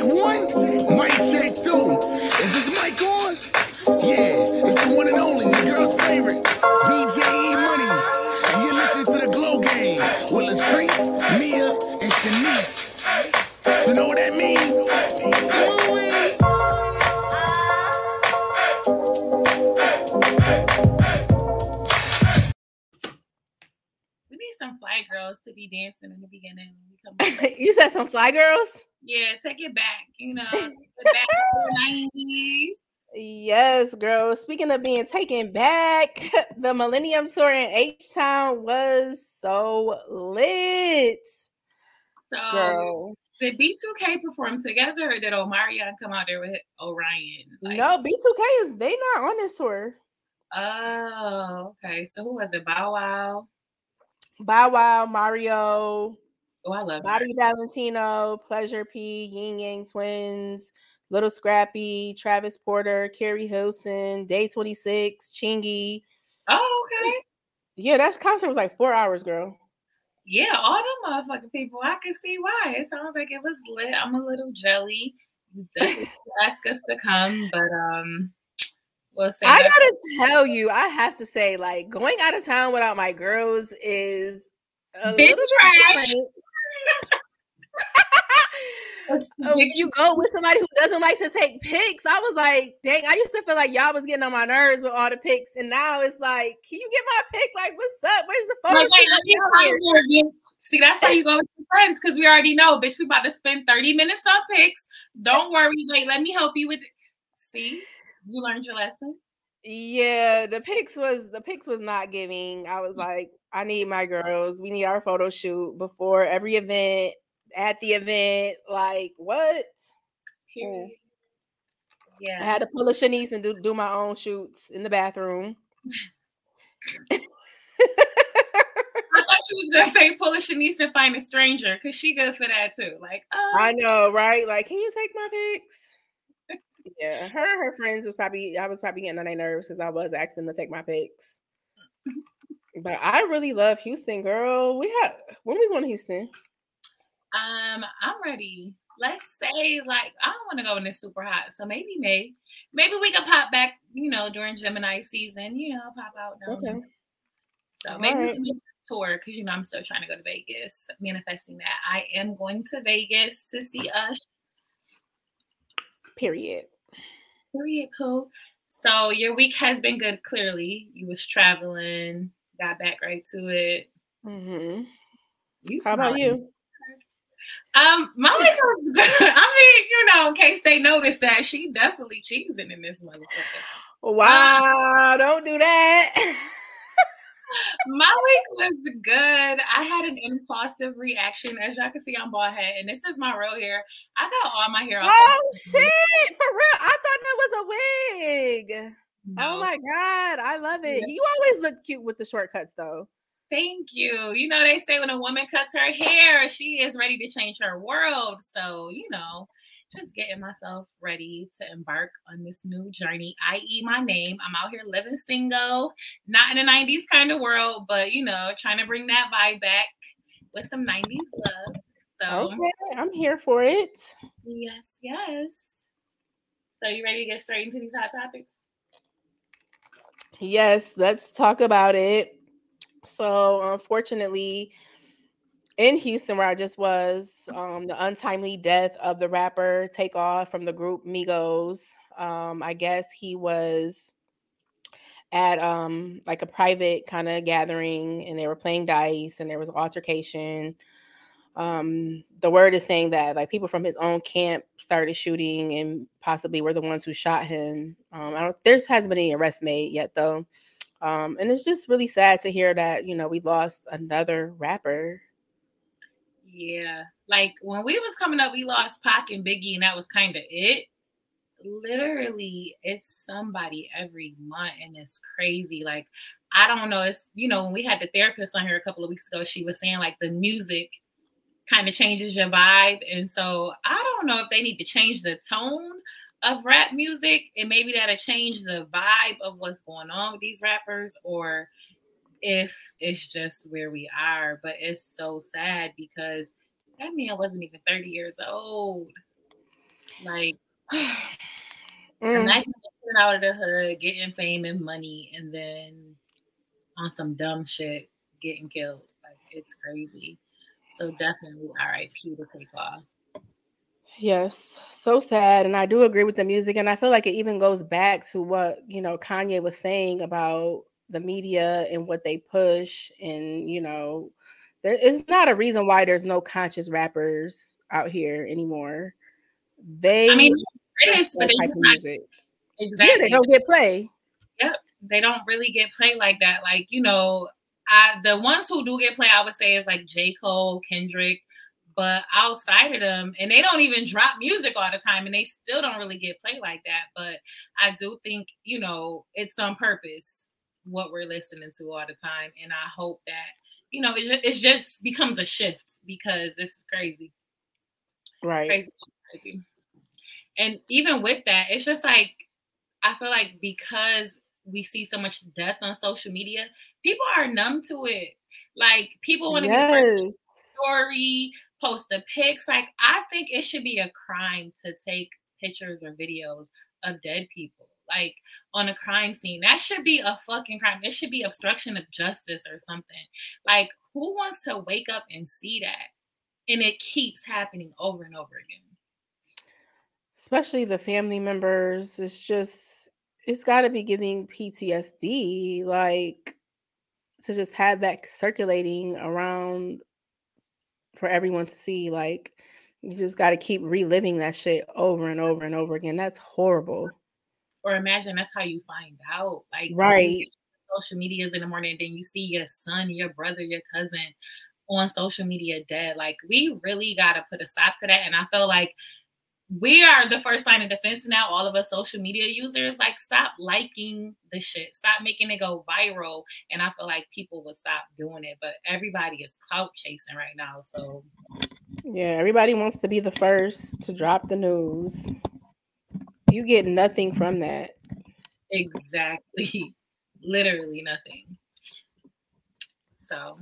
Mic one, mic check two. Is this mic on? Yeah, it's the one and only, your girl's favorite, DJ E Money. And you're listening to the Glow Gang with Latrice, Mia, and Shenise. You know what that means? We need some fly girls to be dancing in the beginning. When we come you said some fly girls? Yeah, take it back. You know, back to the nineties. Yes, girl. Speaking of being taken back, the Millennium Tour in H Town was so lit. So Girl. did B2K perform together or did Omarion come out there with Orion? Like, no, B2K is they not on this tour. Oh, okay. So who was it? Bow Wow. Bow Wow, Mario, Oh, I love Bobby Valentino, Pleasure P, Yin Yang Twins, Lil Scrappy, Travis Porter, Keri Hilson, Day 26, Chingy. Oh, okay. Yeah, that concert was like four hours, girl. Yeah, all them motherfucking people. I can see why. It sounds like it was lit. I'm a little jelly. You definitely ask us to come, but um, we'll I gotta tell you, I have to say, like going out of town without my girls is a Big little bit trash. Oh, when big you go with somebody who doesn't like to take pics, I was like, dang, I used to feel like y'all was getting on my nerves with all the pics, and now it's like, can you get my pic? Like, what's up? Where's the photo Like, wait, shoot? let me Get here. find you again. See, that's how you go with your friends because we already know, bitch. We about to spend 30 minutes on pics. Don't worry. Wait, let me help you with it. See, you learned your lesson. Yeah, the pics was the pics was not giving. I was mm. like, I need my girls. We need our photo shoot before every event, at the event. Like, what? Yeah, I had to pull a Shenise and do, do my own shoots in the bathroom. I thought you was gonna say pull a Shenise and find a stranger because she good for that too. Like, oh, I know, right? Like, can you take my pics? Yeah, her and her friends was probably I was probably getting on their nerves because I was asking to take my pics. But I really love Houston, girl. We have when we going to Houston? Um, I'm ready. Let's say like I don't want to go in it's super hot, so maybe May. Maybe we can pop back, you know, during Gemini season. You know, pop out. Okay. So maybe we can tour because you know I'm still trying to go to Vegas, manifesting that I am going to Vegas to see us. Period. Period. Cool. So your week has been good. Clearly, you was traveling, got back right to it. Mm-hmm. You How about you? Um, my week was good. I mean, you know, in case they noticed that she definitely cheesing in this motherfucker. Wow, don't do that. My week was good. I had an impulsive reaction. As y'all can see, I'm bald head, and this is my real hair. I got all my hair off. oh shit, for real. I thought that was a wig. No, Oh my god, I love it. You always look cute with the shortcuts though. Thank you. You know, they say when a woman cuts her hair, she is ready to change her world. So, you know, just getting myself ready to embark on this new journey, i.e., my name. I'm out here living single, not in a 90s kind of world, but, you know, trying to bring that vibe back with some 90s love. So, Okay, I'm here for it. yes, yes. So, you ready to get straight into these hot topics? Yes, let's talk about it. So, unfortunately, in Houston, where I just was, um, the untimely death of the rapper Takeoff from the group Migos. Um, I guess he was at um like a private kind of gathering and they were playing dice and there was an altercation. Um, the word is saying that like people from his own camp started shooting and possibly were the ones who shot him. Um, I don't there's hasn't been any arrests made yet though. Um, and it's just really sad to hear that, you know, we lost another rapper. Yeah. Like when we was coming up, we lost Pac and Biggie, and that was kind of it. Literally, it's somebody every month, and it's crazy. Like, I don't know. It's you know, when we had the therapist on here a couple of weeks ago, she was saying like the music kind of changes your vibe. And so I don't know if they need to change the tone of rap music and maybe that'll change the vibe of what's going on with these rappers or if it's just where we are. But it's so sad because that man wasn't even 30 years old. Like, Mm. imagine getting out of the hood, getting fame and money, and then on some dumb shit, getting killed. Like, it's crazy. So definitely RIP to Takeoff. Yes, so sad. And I do agree with the music. And I feel like it even goes back to what, you know, Kanye was saying about the media and what they push. And, you know, there is not a reason why there's no conscious rappers out here anymore. They I mean, it is, but type of not music. exactly. Yeah, they don't get play. Yep. They don't really get played like that. Like, you know, I the ones who do get played, I would say is like J. Cole, Kendrick, but outside of them, and they don't even drop music all the time, and they still don't really get played like that. But I do think, you know, it's on purpose what we're listening to all the time. And I hope that, you know, it just, it just becomes a shift because this is crazy. Right. crazy, crazy. And even with that, it's just like I feel like because we see so much death on social media, people are numb to it. Like people want to get the story, post the pics. Like I think it should be a crime to take pictures or videos of dead people. Like on a crime scene, that should be a fucking crime. It should be obstruction of justice or something. Like, who wants to wake up and see that? And it keeps happening over and over again. Especially the family members. It's just it's gotta be giving PTSD, like to just have that circulating around for everyone to see. Like you just gotta keep reliving that shit over and over and over again. That's horrible. Or imagine that's how you find out. Like, Right. Social medias in the morning, then you see your son, your brother, your cousin on social media dead. Like, we really got to put a stop to that. And I feel like we are the first line of defense now. All of us social media users, like, stop liking the shit, stop making it go viral. And I feel like people will stop doing it. But everybody is clout chasing right now. So, Yeah, everybody wants to be the first to drop the news. You get nothing from that. Exactly. Literally nothing. So,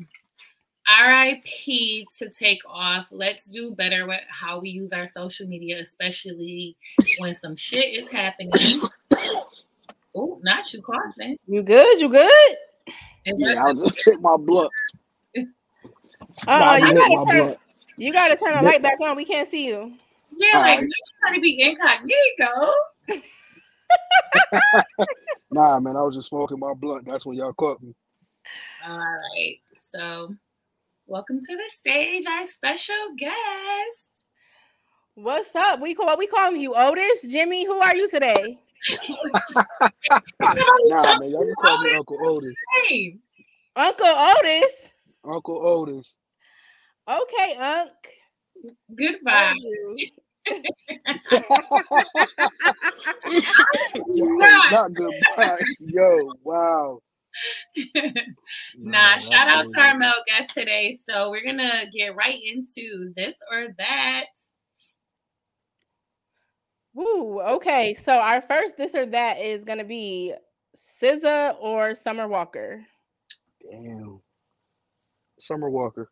RIP to Takeoff. Let's do better with how we use our social media, especially when some shit is happening. Oh, not you coughing. You good? You good? Is Yeah, I'll just hit my blunt. Uh, you gotta my turn. blunt. You gotta turn the light back on. We can't see you. yeah, like Alright. you trying to be incognito. Nah, man, I was just smoking my blunt. That's when y'all caught me. All right. So, welcome to the stage, our special guest. What's up? We call we calling you Otis, Jimmie. Who are you today? Nah, man, y'all can call me Uncle Otis. Hey, Uncle Otis. Uncle Otis. Okay, Unc. goodbye. Told you. Yo, Nah. not goodbye. Yo, wow. nah, that's shout out to our male guest today. So we're gonna get right into this or that. Woo. Okay, so our first this or that is gonna be SZA or Summer Walker. Damn. Summer Walker.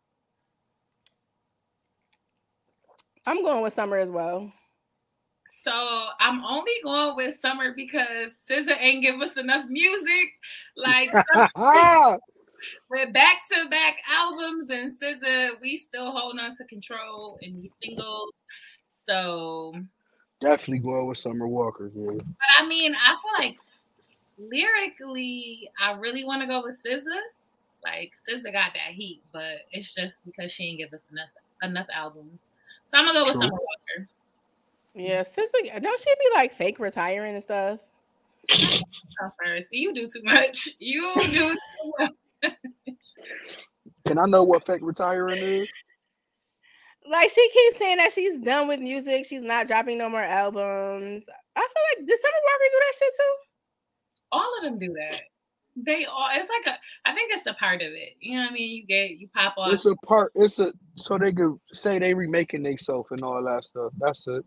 I'm going with Summer as well. So I'm only going with Summer because SZA ain't give us enough music. Like with back to back albums and SZA, we still hold on to control and these singles. So, Definitely going with Summer Walker. Yeah. but I mean, I feel like lyrically, I really want to go with SZA. Like SZA got that heat, but it's just because she didn't give us enough enough albums. So I'm gonna go with True. Summer Walker. Yeah, SZA, don't she be like fake retiring and stuff? Go first. You do too much. You do too much. Can I know what fake retiring is? Like she keeps saying that she's done with music, she's not dropping no more albums. I feel like did Summer Walker do that shit too? all of them do that. They all it's like a I think it's a part of it. You know what I mean? You get you pop off. It's a part. It's a so they could say they remaking themselves and all that stuff. That's it.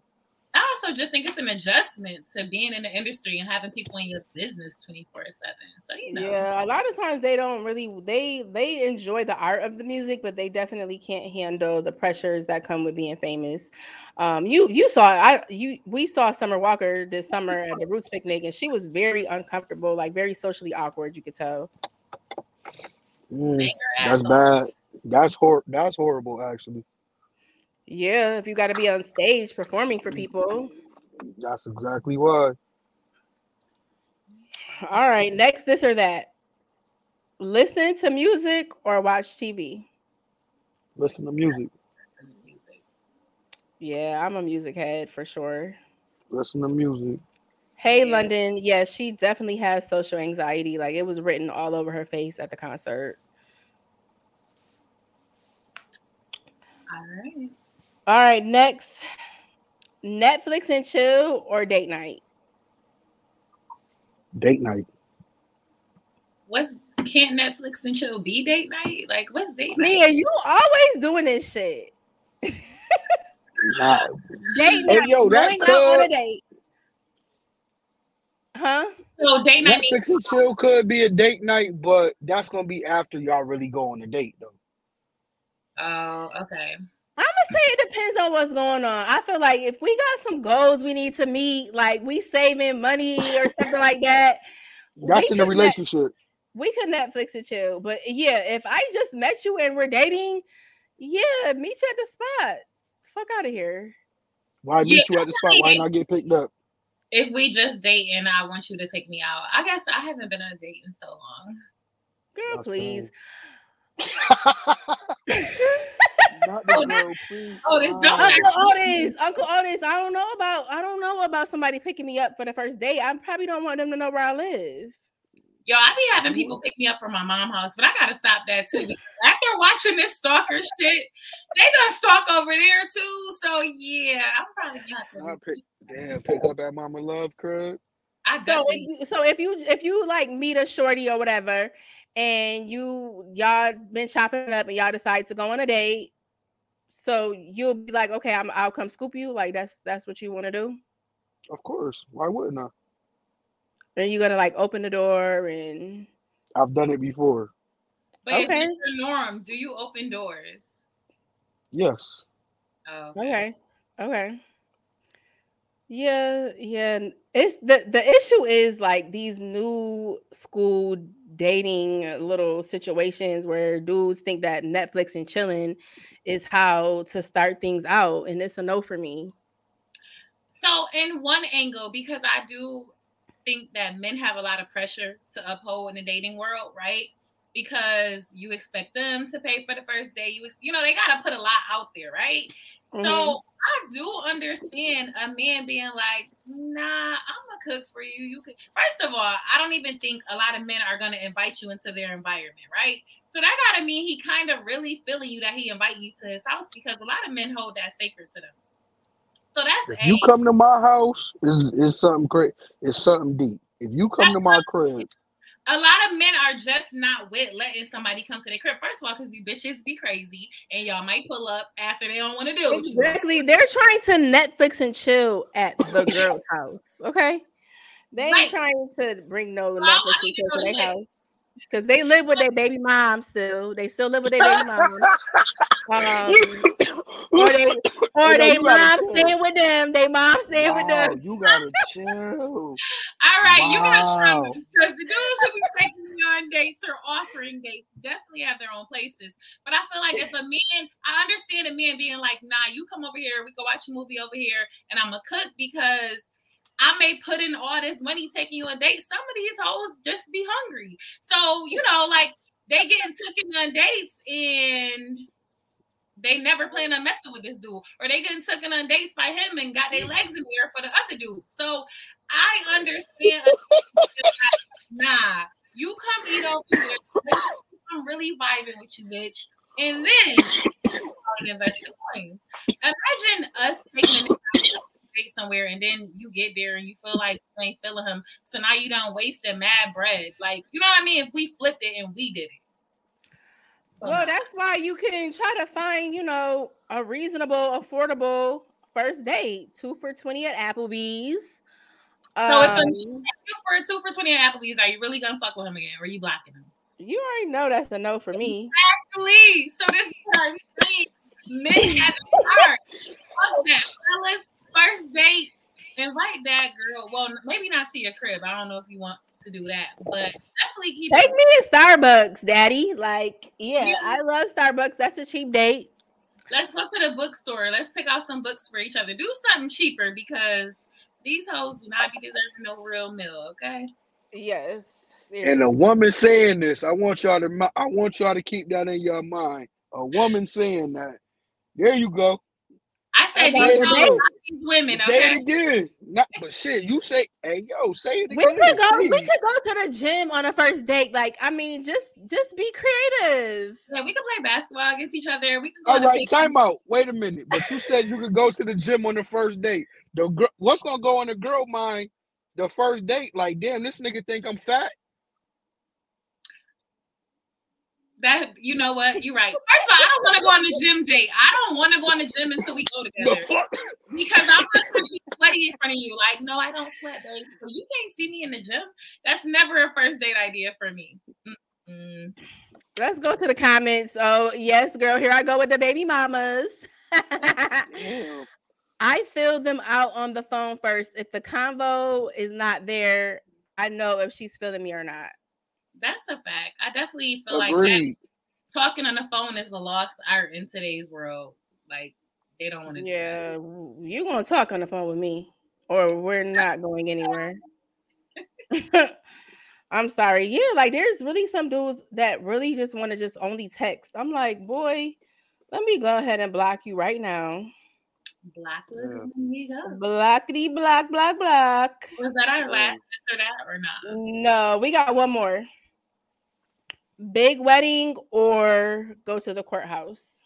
Also also just think it's an adjustment to being in the industry and having people in your business 24 7 so you know. Yeah a lot of times they don't really they they enjoy the art of the music but they definitely can't handle the pressures that come with being famous. Um you you saw i you we saw summer walker this summer at the roots picnic and she was very uncomfortable like very socially awkward you could tell. Mm, that's bad. That's hor that's horrible actually yeah, if you got to be on stage performing for mm-hmm. people. That's exactly why. All right, next this or that. Listen to music or watch TV? Listen to music. Yeah, I'm a music head for sure. Listen to music. Hey, London. Yes, she definitely has social anxiety. Like it was written all over her face at the concert. All right. All right, next Netflix and chill or date night? Date night. What's can't Netflix and chill be date night? Like what's date night? Mia, you always doing this shit. nah. Date night. Hey, yo, going could... out on a date. Huh? So date night. Netflix and chill could be a date night, but that's gonna be after y'all really go on a date, though. Oh, okay. I'm gonna say it depends on what's going on. I feel like if we got some goals we need to meet, like we saving money or something like that. That's in a relationship. Net, we could Netflix and chill. But yeah, if I just met you and we're dating, yeah, meet you at the spot. Fuck out of here. Why meet yeah, you at the spot? Why not get picked up? If we just date and I want you to take me out, I guess I haven't been on a date in so long. Girl, That's please. Not the oh, girl, please. Oh, this don't Uncle Otis, Uncle Otis. I don't know about I don't know about somebody picking me up for the first date. I probably don't want them to know where I live. Yo, I be having people mm-hmm. pick me up from my mom house, but I gotta stop that too. After watching this stalker shit, they gonna stalk over there too. So yeah, I'm probably gonna pick, damn pick up at Mama Love crib. so if you, so if you if you like meet a shorty or whatever, and you y'all been chopping up and y'all decide to go on a date, so you'll be like, okay, I'm I'll come scoop you. Like that's that's what you want to do. Of course. Why wouldn't I? And you're gonna like open the door and I've done it before. But okay. is your norm? Do you open doors? Yes. Oh. Okay. Okay. Yeah, yeah. It's the the issue is like these new school dating little situations where dudes think that Netflix and chilling is how to start things out, and it's a no for me. So, in one angle, because I do think that men have a lot of pressure to uphold in the dating world, right? Because you expect them to pay for the first day. You, you know, they got to put a lot out there, right? Mm-hmm. So I do understand a man being like, nah, I'm a cook for you. You could first of all, I don't even think a lot of men are gonna invite you into their environment, right? So that gotta mean he kind of really feeling you that he invite you to his house because a lot of men hold that sacred to them. So that's if you come to my house, is is something great. It's something deep. If you come that's to my crib, a lot of men are just not with letting somebody come to their crib. First of all, because you bitches be crazy and y'all might pull up after they don't want to do exactly. They're trying to Netflix and chill at the girl's house. Okay, they ain't trying to bring no Netflix and chill to their house because they live with their baby mom still. They still live with their baby mom. Um, or they or they mom staying with them. They mom staying wow, with them. You gotta chill. All right, wow. you gotta try because the dudes who be taking on dates or offering dates definitely have their own places. But I feel like if a man, I understand a man being like, nah, you come over here, we go watch a movie over here, and I'm a cook because I may put in all this money taking you a date. Some of these hoes just be hungry. So, you know, like they getting taken on dates and they never plan on messing with this dude, or they getting taken on dates by him and got their legs in the air for the other dude. So I understand. nah, you come eat over here. I'm really vibing with you, bitch. And then. Imagine us taking date somewhere and then you get there and you feel like you ain't feeling him. So now you don't waste the mad bread. Like, you know what I mean? If we flipped it and we did it. Well, that's why you can try to find, you know, a reasonable, affordable first date, two for twenty at Applebee's. So if a Um, two for two for twenty at Applebee's, are you really gonna fuck with him again, or are you blocking him? you already know that's a no for me. Please. So this is what. Men at the start. Fuck that, fellas. First date, invite that girl. Well, maybe not to your crib. I don't know if you want to do that, but definitely keep Take me to Starbucks, Daddy. Like, yeah, Yeah. I love Starbucks. That's a cheap date. Let's go to the bookstore. Let's pick out some books for each other. Do something cheaper because these hoes do not be deserving no real meal. Okay. Yes. And a woman saying this, I want y'all to I want y'all to keep that in your mind. A woman saying that. There you go. I said About these the hoes, date. these women. Say it again. Not, but shit, you say, hey yo, say it again. we could go. We could go to the gym on a first date. Like, I mean, just just be creative. Yeah, we can play basketball against each other. We can go. All on a right, big- time out. Wait a minute. But you said you could go to the gym on the first date. The gr- what's gonna go on the girl mind? The first date, like, damn, this nigga think I'm fat. That you know what? You're right. First of all, I don't want to go on the gym date. I don't want to go on the gym until we go The together fuck? because I'm not going to be sweaty in front of you. Like, no, I don't sweat, babe. So you can't see me in the gym. That's never a first date idea for me. Mm-mm. Let's go to the comments. Oh, yes, girl. Here I go with the baby mamas. I fill them out on the phone first. If the convo is not there, I know if she's feeling me or not. That's a fact. I definitely feel like that. Talking on the phone is a lost art in today's world. Like they don't want to. Yeah, w- you gonna talk on the phone with me, or we're not going anywhere. I'm sorry. Yeah, like there's really some dudes that really just want to just only text. I'm like, boy, let me go ahead and block you right now. Block Yeah. Lagoon, you go. Blockity block block block. Was that our last this or that or not? No, we got one more. Big wedding or go to the courthouse.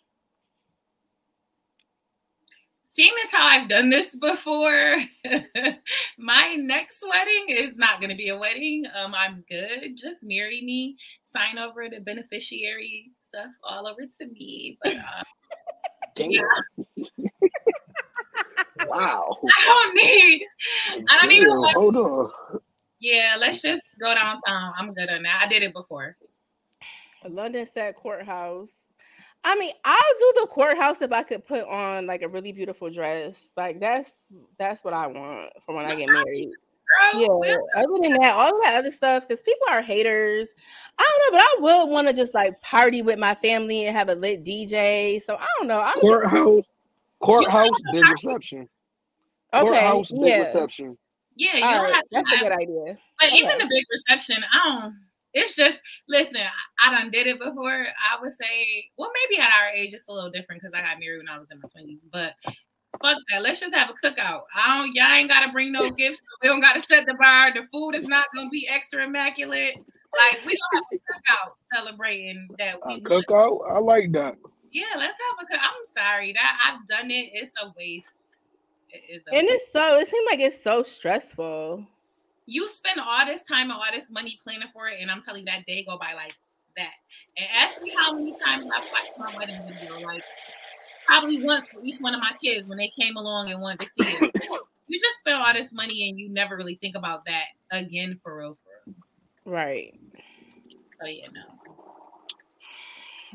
Seeing as how I've done this before, my next wedding is not going to be a wedding. Um, I'm good. Just marry me, sign over the beneficiary stuff all over to me. But uh, Damn. wow. I don't need. I don't need a hold on. Yeah, let's just go downtown. I'm good on that. I did it before. London said courthouse. I mean, I'll do the courthouse if I could put on like a really beautiful dress. Like that's that's what I want for when I get married. Girl, Yeah. Other than that, all that other stuff, because people are haters. I don't know, but I would want to just like party with my family and have a lit DJ. So I don't know. I'm Courthouse. Courthouse, big reception. okay. Courthouse, big Yeah. reception. yeah, you All don't right. have to That's a good idea. But even Okay. the big reception, I don't. It's just listen. I done did it before. I would say, well, maybe at our age it's a little different because I got married when I was in my twenties. But fuck that. Let's just have a cookout. I don't. Y'all ain't gotta bring no gifts. We don't gotta set the bar. The food is not gonna be extra immaculate. Like we don't have a cookout celebrating that A we. won. cookout, I like that. Yeah, let's have a cook. I'm sorry that I've done it. It's a waste. It is. A And waste. it's so it seems like it's so stressful. You spend all this time and all this money planning for it, and I'm telling you that day go by like that. And ask me how many times I've watched my wedding video, like probably once for each one of my kids when they came along and wanted to see it. you just spend all this money and you never really think about that again for real, for real. Right. So you know.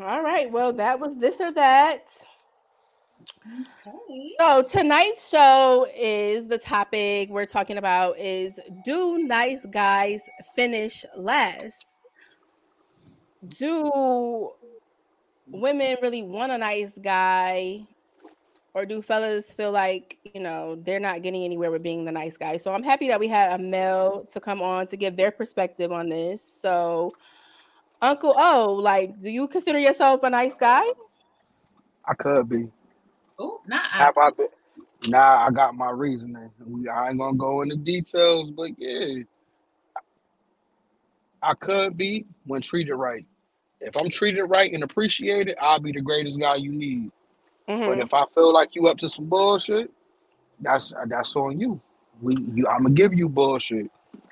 All right. Well, that was this or that. Okay. So tonight's show is the topic we're talking about is do nice guys finish last? Do women really want a nice guy? Or do fellas feel like, you know, they're not getting anywhere with being the nice guy? So I'm happy that we had a male to come on to give their perspective on this. So Uncle O, like, do you consider yourself a nice guy? I could be. Oh, not I. Have I been? Nah, I got my reasoning. We I ain't gonna go into details, but yeah, I could be when treated right. If I'm treated right and appreciated, I'll be the greatest guy you need. But Mhm. if I feel like you up to some bullshit, that's that's on you. We, you, I'm gonna give you bullshit.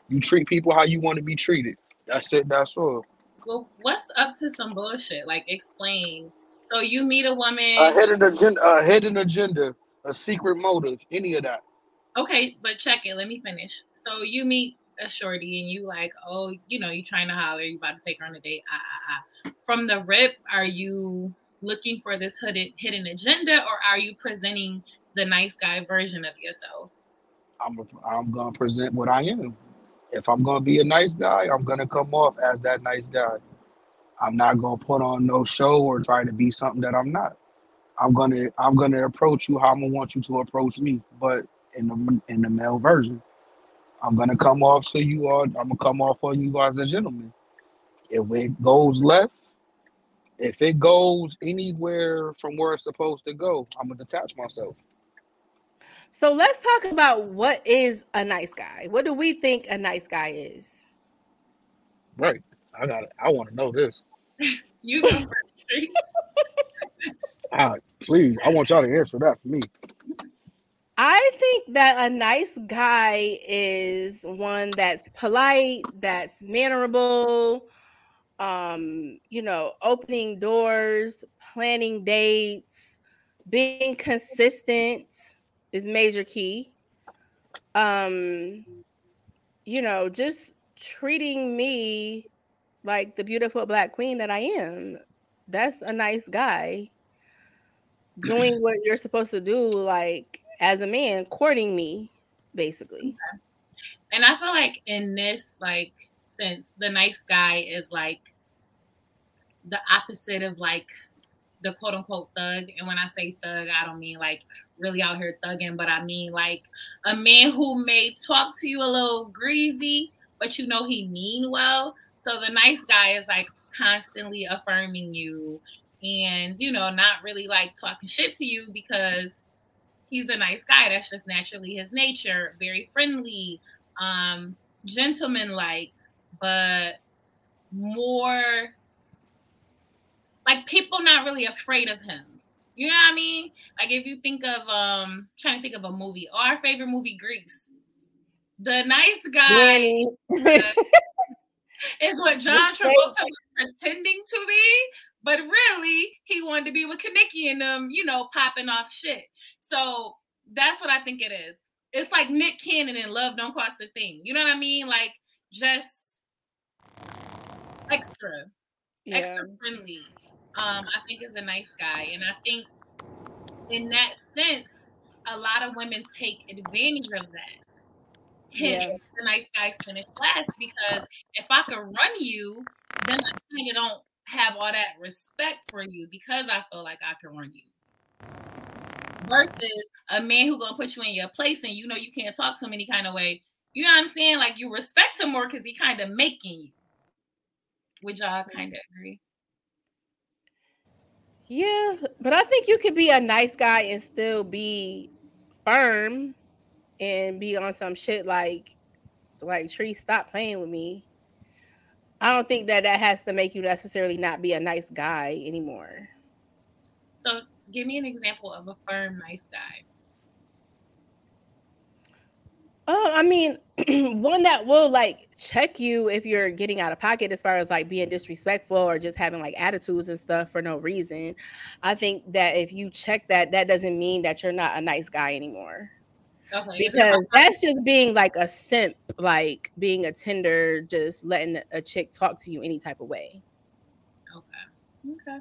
You treat people how you want to be treated. That's it. That's all. Well, what's up to some bullshit? Like explain. So you meet a woman. A hidden agenda. A hidden agenda. a secret motive, any of that. Okay, but check it. Let me finish. So you meet a shorty and you like, oh, you know, you trying to holler, you about to take her on a date. Ah, ah, ah. From the rip, are you looking for this hidden hidden agenda, or are you presenting the nice guy version of yourself? I'm a, I'm gonna present what I am. If I'm gonna be a nice guy, I'm gonna come off as that nice guy. I'm not gonna put on no show or try to be something that I'm not. I'm gonna I'm gonna approach you how I'm gonna want you to approach me, but in the in the male version. I'm gonna come off so you are I'm gonna come off on you as a gentleman. If it goes left, if it goes anywhere from where it's supposed to go, I'm gonna detach myself. So let's talk about what is a nice guy. What do we think a nice guy is? Right. I got it. I want to know this. You go first. Please. I want y'all to answer that for me. I think that a nice guy is one that's polite, that's mannerable, um, you know, opening doors, planning dates, being consistent is major key. Um, you know, just treating me like the beautiful black queen that I am. That's a nice guy. Doing what you're supposed to do, like as a man, courting me, basically. And I feel like in this, like, sense, the nice guy is like the opposite of like the quote unquote thug. And when I say thug, I don't mean like really out here thugging, but I mean like a man who may talk to you a little greasy, but you know he mean well. So the nice guy is like constantly affirming you and you know not really like talking shit to you because he's a nice guy. That's just naturally his nature very friendly um gentleman like but more like people not really afraid of him. You know what i mean? Like if you think of um trying to think of a movie our favorite movie grease. The nice guy is what John Travolta was pretending to be, but really he wanted to be with Kenickie and them, you know, popping off shit. So that's what I think it is. It's like Nick Cannon and Love Don't Cost a Thing. You know what I mean? Like just extra, yeah. extra friendly. Um, I think is a nice guy, and I think in that sense, a lot of women take advantage of that yeah. the nice guys finish last because if I could run you, then I kind of don't have all that respect for you because I feel like I can run you. Versus a man who gonna put you in your place and you know you can't talk to him any kind of way. You know what I'm saying? Like you respect him more because he kind of making you. Would y'all kind of agree? Yeah, but I think you could be a nice guy and still be firm and be on some shit like like tree stop playing with me i don't think that that has to make you necessarily not be a nice guy anymore so give me an example of a firm nice guy Oh, I mean, one that will like check you if you're getting out of pocket as far as like being disrespectful or just having like attitudes and stuff for no reason. I think that if you check that, that doesn't mean that you're not a nice guy anymore. Okay. Because that's just being like a simp, like being a tender, just letting a chick talk to you any type of way. Okay. Okay.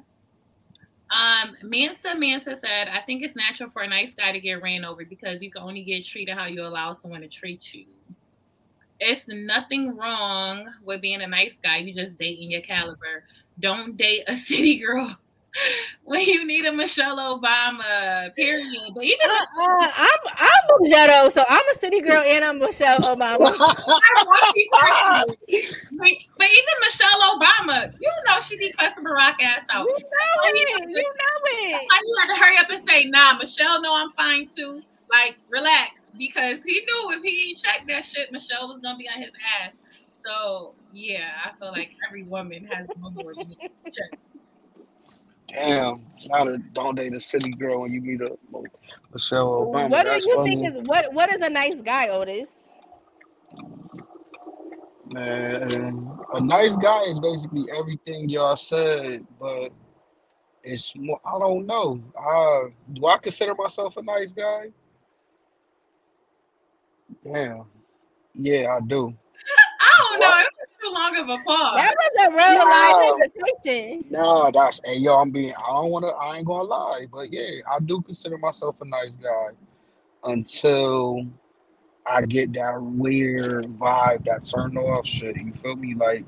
Um, Mansa Mansa said, I think it's natural for a nice guy to get ran over because you can only get treated how you allow someone to treat you. It's nothing wrong with being a nice guy. You just dating your caliber. Don't date a city girl when you need a Michelle Obama, period. But even uh, uh, I'm I'm Michelle, so I'm a city girl and I'm Michelle Obama. but, even Michelle Obama, you know she be cussing Barack ass out. You know it. You know it. Why you had to hurry up and say, nah, Michelle no, I'm fine too. Like, relax, because he knew if he checked that shit, Michelle was gonna be on his ass. So yeah, I feel like every woman has one more check. Damn, not a don't date a city girl when you meet a Michelle Obama. What do you funny. think is what what is a nice guy, Otis? Man, a nice guy is basically everything y'all said, but It's more. I don't know. Uh, do I consider myself a nice guy? Damn. Yeah, I do. I don't know. It was too long of a pause. That was a real Wow. life conversation. Nah, that's hey yo. I'm being. I don't want to. I ain't gonna lie, but yeah, I do consider myself a nice guy until I get that weird vibe, that turn off shit. You feel me? Like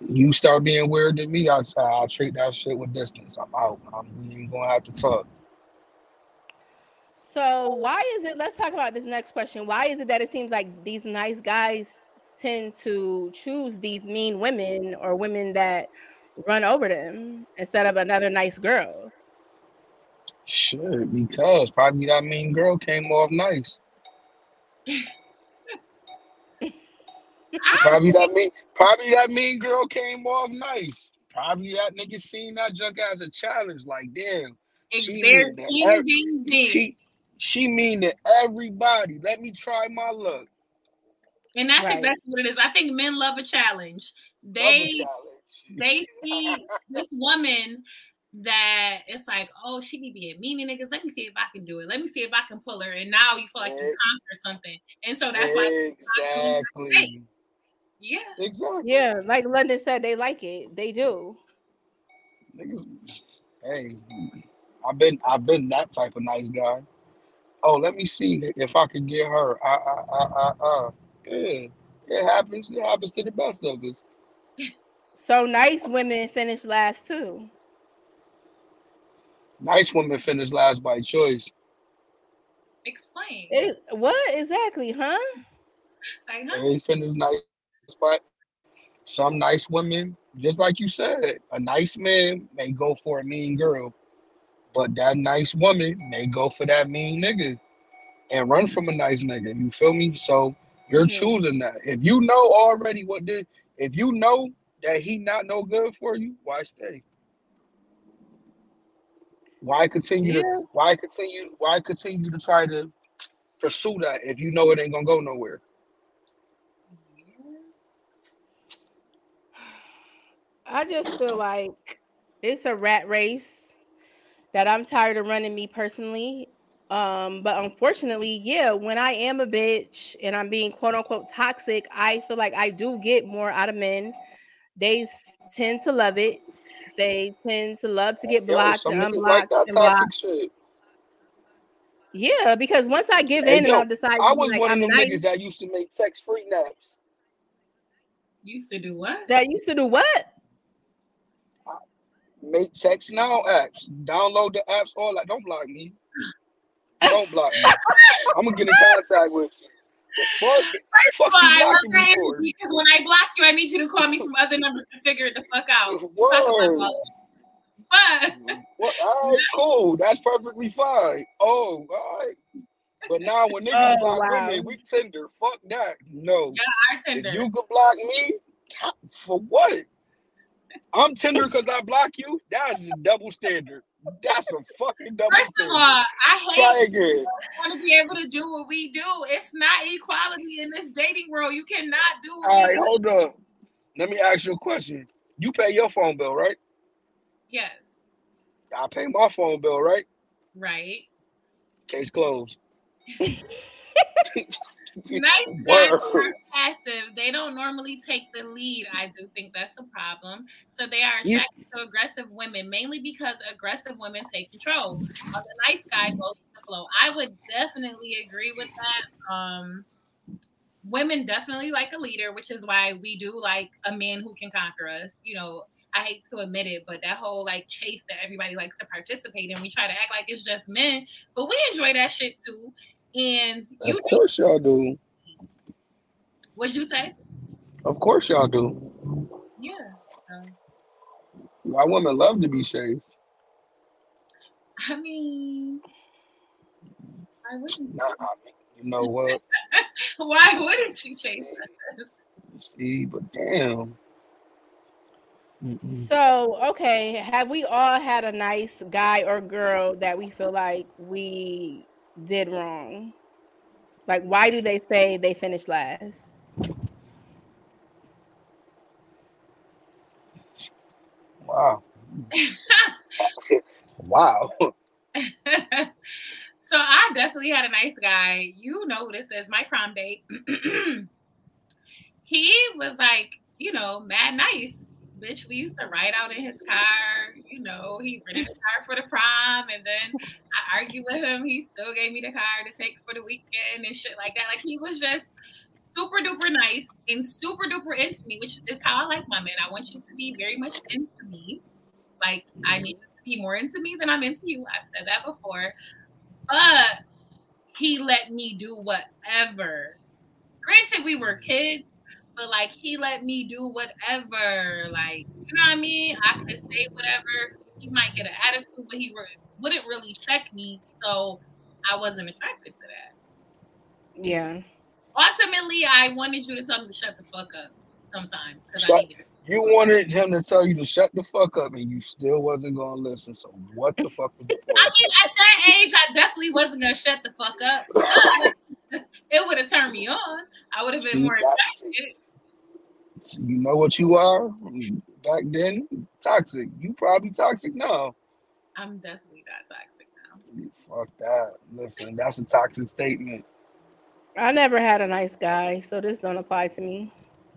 you start being weird to me, I I treat that shit with distance. I'm out. I'm, we ain't gonna have to talk. So why is it? Let's talk about this next question. Why is it that it seems like these nice guys tend to choose these mean women or women that run over them instead of another nice girl? Shit, because probably that mean girl came off nice. Probably that mean. Probably that mean girl came off nice. Probably that nigga seen that junk as a challenge. Like damn. It's She mean that ding ev- ding ding. She she mean to everybody. Let me try my luck. And that's Right. exactly what it is. I think men love a challenge. Love a They challenge. they see this woman that it's like, oh, she be being mean to niggas. Let me see if I can do it. Let me see if I can pull her. And now you feel like you Ex- conquer something. And so that's why, exactly. yeah. Exactly. Yeah, like London said, they like it. They do. Niggas, hey, I've been I've been that type of nice guy. Oh, let me see if I can get her. Uh, uh, uh, uh, uh. Yeah, it happens. It happens to the best of us. So nice women finish last too. Nice women finish last by choice. Explain. It, what exactly, huh? Like, huh? They finish nice by some nice women, just like you said, a nice man may go for a mean girl, but that nice woman may go for that mean nigga and run from a nice nigga. You feel me? So you're Mhm. choosing that. If you know already what did, if you know that he not no good for you, why stay? Why continue Yeah. to why continue why continue to try to pursue that if you know it ain't gonna go nowhere? I just feel like it's a rat race that I'm tired of running me personally. Um, but unfortunately, yeah, when I am a bitch and I'm being quote unquote toxic, I feel like I do get more out of men. They tend to love it. They tend to love to get blocked some and niggas like that and blocked. toxic shit. Yeah, because once I give Hey, in and I'll decide I to be was like one of I'm them nice, niggas that used to make text free naps. Used to do what? that used to do what? Make TextNow apps. Download the apps. All that. Don't block me. Don't block me. I'm gonna get in contact with you. The fuck? Fuck Well, you I love that energy because when I block you, I need you to call me from other numbers to figure it the fuck out. Talk about Word. block. But Well, all right, cool. That's perfectly fine. Oh, all right. But now when niggas Oh, block wow. women, we tender. Fuck that. No. our tender. If you could block me, for what? I'm tender because I block you. That's a double standard. That's a fucking double First of standard. all, I Try hate again. want to be able to do what we do. It's not equality in this dating world. You cannot do what All we right, do. hold up. Let me ask you a question. You pay your phone bill, right? Yes, I pay my phone bill, right? right. Case closed. Nice guys are passive. They don't normally take the lead. I do think that's a problem. So they are attracted to aggressive women, mainly because aggressive women take control. While the nice guy goes with the flow. I would definitely agree with that. Um, women definitely like a leader, which is why we do like a man who can conquer us. You know, I hate to admit it, but that whole like chase that everybody likes to participate in, we try to act like it's just men, but we enjoy that shit too. And you Of course y'all do. What'd you say? Of course y'all do. Yeah. So, Why women love to be chased. I mean, why wouldn't Nah, I mean, you know what? why wouldn't you chase us? See, but damn. Mm-mm. So, okay, have we all had a nice guy or girl that we feel like we did wrong? Like, why do they say they finished last? Wow. wow. so I definitely had a nice guy. You know who this is, my prom date. he was like, you know, mad nice. Bitch, we used to ride out in his car. You know, he rented the car for the prom, and then I argued with him. He still gave me the car to take for the weekend and shit like that. Like he was just super duper nice and super duper into me, which is how I like my men. I want you to be very much into me. Like I mm-hmm. need you to be more into me than I'm into you. I've said that before. But he let me do whatever. Granted, we were mm-hmm. kids, but like he let me do whatever. Like, you know what I mean? I could say whatever. He might get an attitude, but he re- wouldn't really check me. So I wasn't attracted to that. Yeah. Ultimately, I wanted you to tell me to shut the fuck up sometimes. Because I Shut- needed it. You wanted him to tell you to shut the fuck up, and you still wasn't gonna listen. So what the fuck was the I mean, at that age, I definitely wasn't gonna shut the fuck up. it would have turned me on. I would have been See, more attracted. You know what you are back then? Toxic. You probably toxic now. I'm definitely not toxic now. Fuck that. Listen, that's a toxic statement. I never had a nice guy, so this don't apply to me.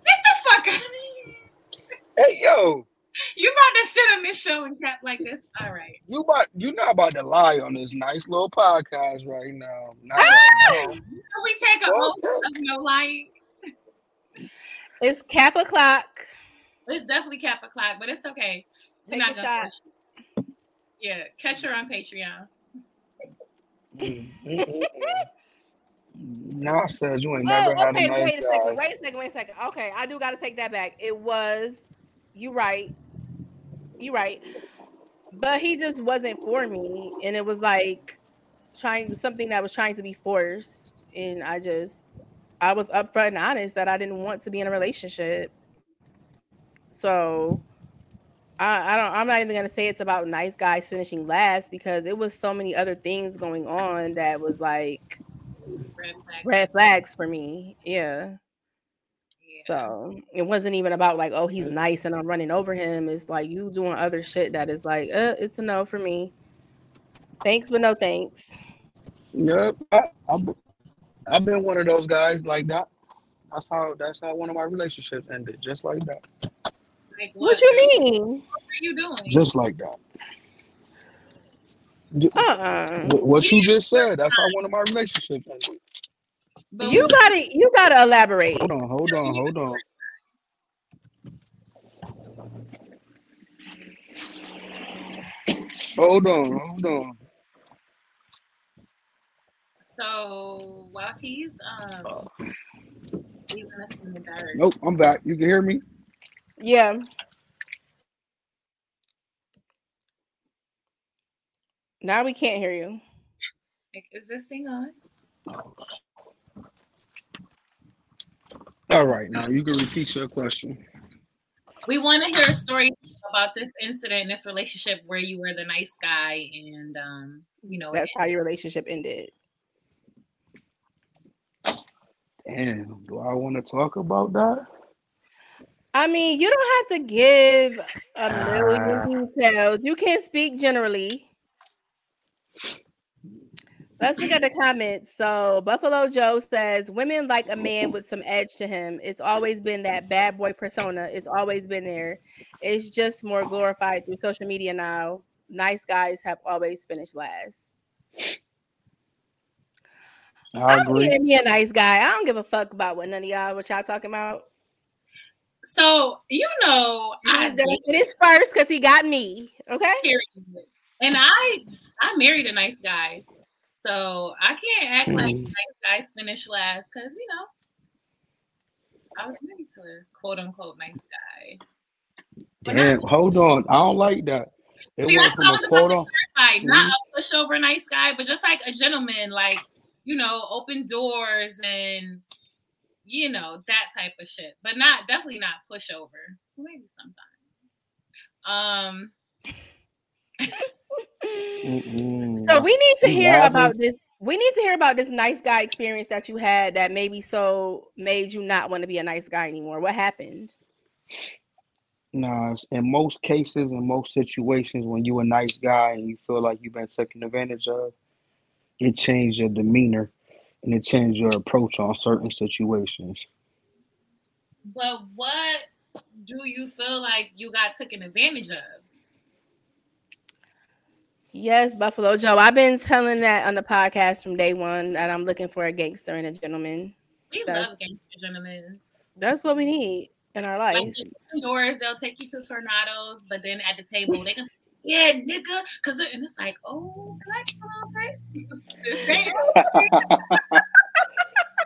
Get the fuck out of here. Hey yo, You about to sit on this show and crap like this? All right. you about you not about to lie on this nice little podcast right now. Not right now. Can we take a oath of no lying? It's cap o'clock. It's definitely cap o'clock, but it's okay. We're Take not a gonna shot. Yeah, catch her on Patreon. Mm, mm, mm, mm. Nah, says you ain't Oh, never had a okay. nice Wait a second. guy. Wait a second. Wait a second. Okay, I do got to take that back. It was you right. You right. But he just wasn't for me, and it was like trying something that was trying to be forced, and I just I was upfront and honest that I didn't want to be in a relationship. So I, I don't. I'm not even gonna say it's about nice guys finishing last because it was so many other things going on that was like Red flag. red flags for me. Yeah. Yeah. So it wasn't even about like, oh, he's nice and I'm running over him. It's like you doing other shit that is like, uh, it's a no for me. Thanks, but no thanks. Yep, I, I've, I've been one of those guys like that. That's how that's how one of my relationships ended, just like that, Like, What, you mean? What are you doing? just like that. Uh-uh. What you just said, that's how one of my relationships ended. But You gotta you gotta elaborate. Hold on, hold on, hold on. Hold on, hold on. So while he's um leaving us in the dark, Nope, I'm back. You can hear me? Yeah. Now we can't hear you. like, is this thing on? All right, now you can repeat your question. We want to hear a story about this incident, this relationship where you were the nice guy, and um, you know, That's how your relationship ended. Damn, do I want to talk about that? I mean, you don't have to give a Ah. million details. You can speak generally. Let's look at the comments. So Buffalo Joe says women like a man with some edge to him. It's always been that bad boy persona. It's always been there. It's just more glorified through social media now. Nice guys have always finished last. I I'm agree. getting me a nice guy. I don't give a fuck about what none of y'all what y'all talking about. so you know, I He's gonna finish first because he got me. Okay. And I I married a nice guy. So I can't act like Mhm. nice guys finish last because you know I was married to a quote unquote nice guy. But not- Damn, hold on. I don't like that. It See, that's what I was a about to quote on. Like not a pushover nice guy, but just like a gentleman, like you know, open doors and you know that type of shit. But not definitely not pushover. Maybe sometimes. Um So we need to hear laughing? about this. We need to hear about this nice guy experience that you had that maybe so made you not want to be a nice guy anymore. What happened? Nah, in most cases, in most situations, when you a nice guy and you feel like you've been taken advantage of, it changes your demeanor and it changes your approach on certain situations. But what do you feel like you got taken advantage of? Yes, Buffalo Joe. I've been telling that on the podcast from day one that I'm looking for a gangster and a gentleman. We That's- love gangster gentlemen. That's what we need in our Like life. indoors, they'll take you to tornadoes, but then at the table they can yeah, nigga, cause and it's like, oh, black song, right? The same-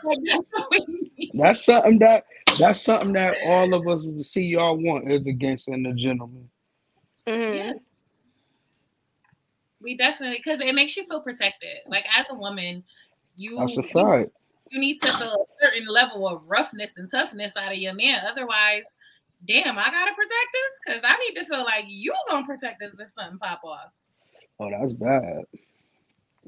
like, that's what we need. That's something that that's something that all of us see y'all want is a gangster and a gentleman. Mhm. Yeah. We definitely because it makes you feel protected. Like as a woman, you That's a you, you need to feel a certain level of roughness and toughness out of your man. Otherwise, damn, I gotta protect this because I need to feel like you gonna protect us if something pop off. Oh, that's bad.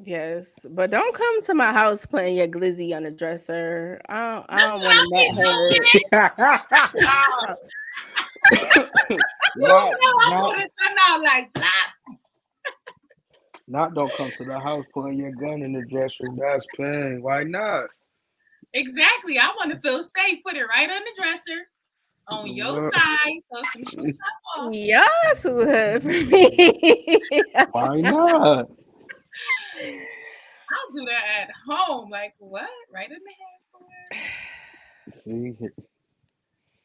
Yes, but don't come to my house putting your glizzy on the dresser. I don't, I don't want I that mean, hurt. You not, know I not, to come out like black. not don't come to the house putting your gun in the dresser. That's pain. Why not? Exactly. I want to feel safe. Put it right on the dresser, on your side, so some shoes pop off. Yes, would for me. Why not? I'll do that at home. Like what? Right in the head. See,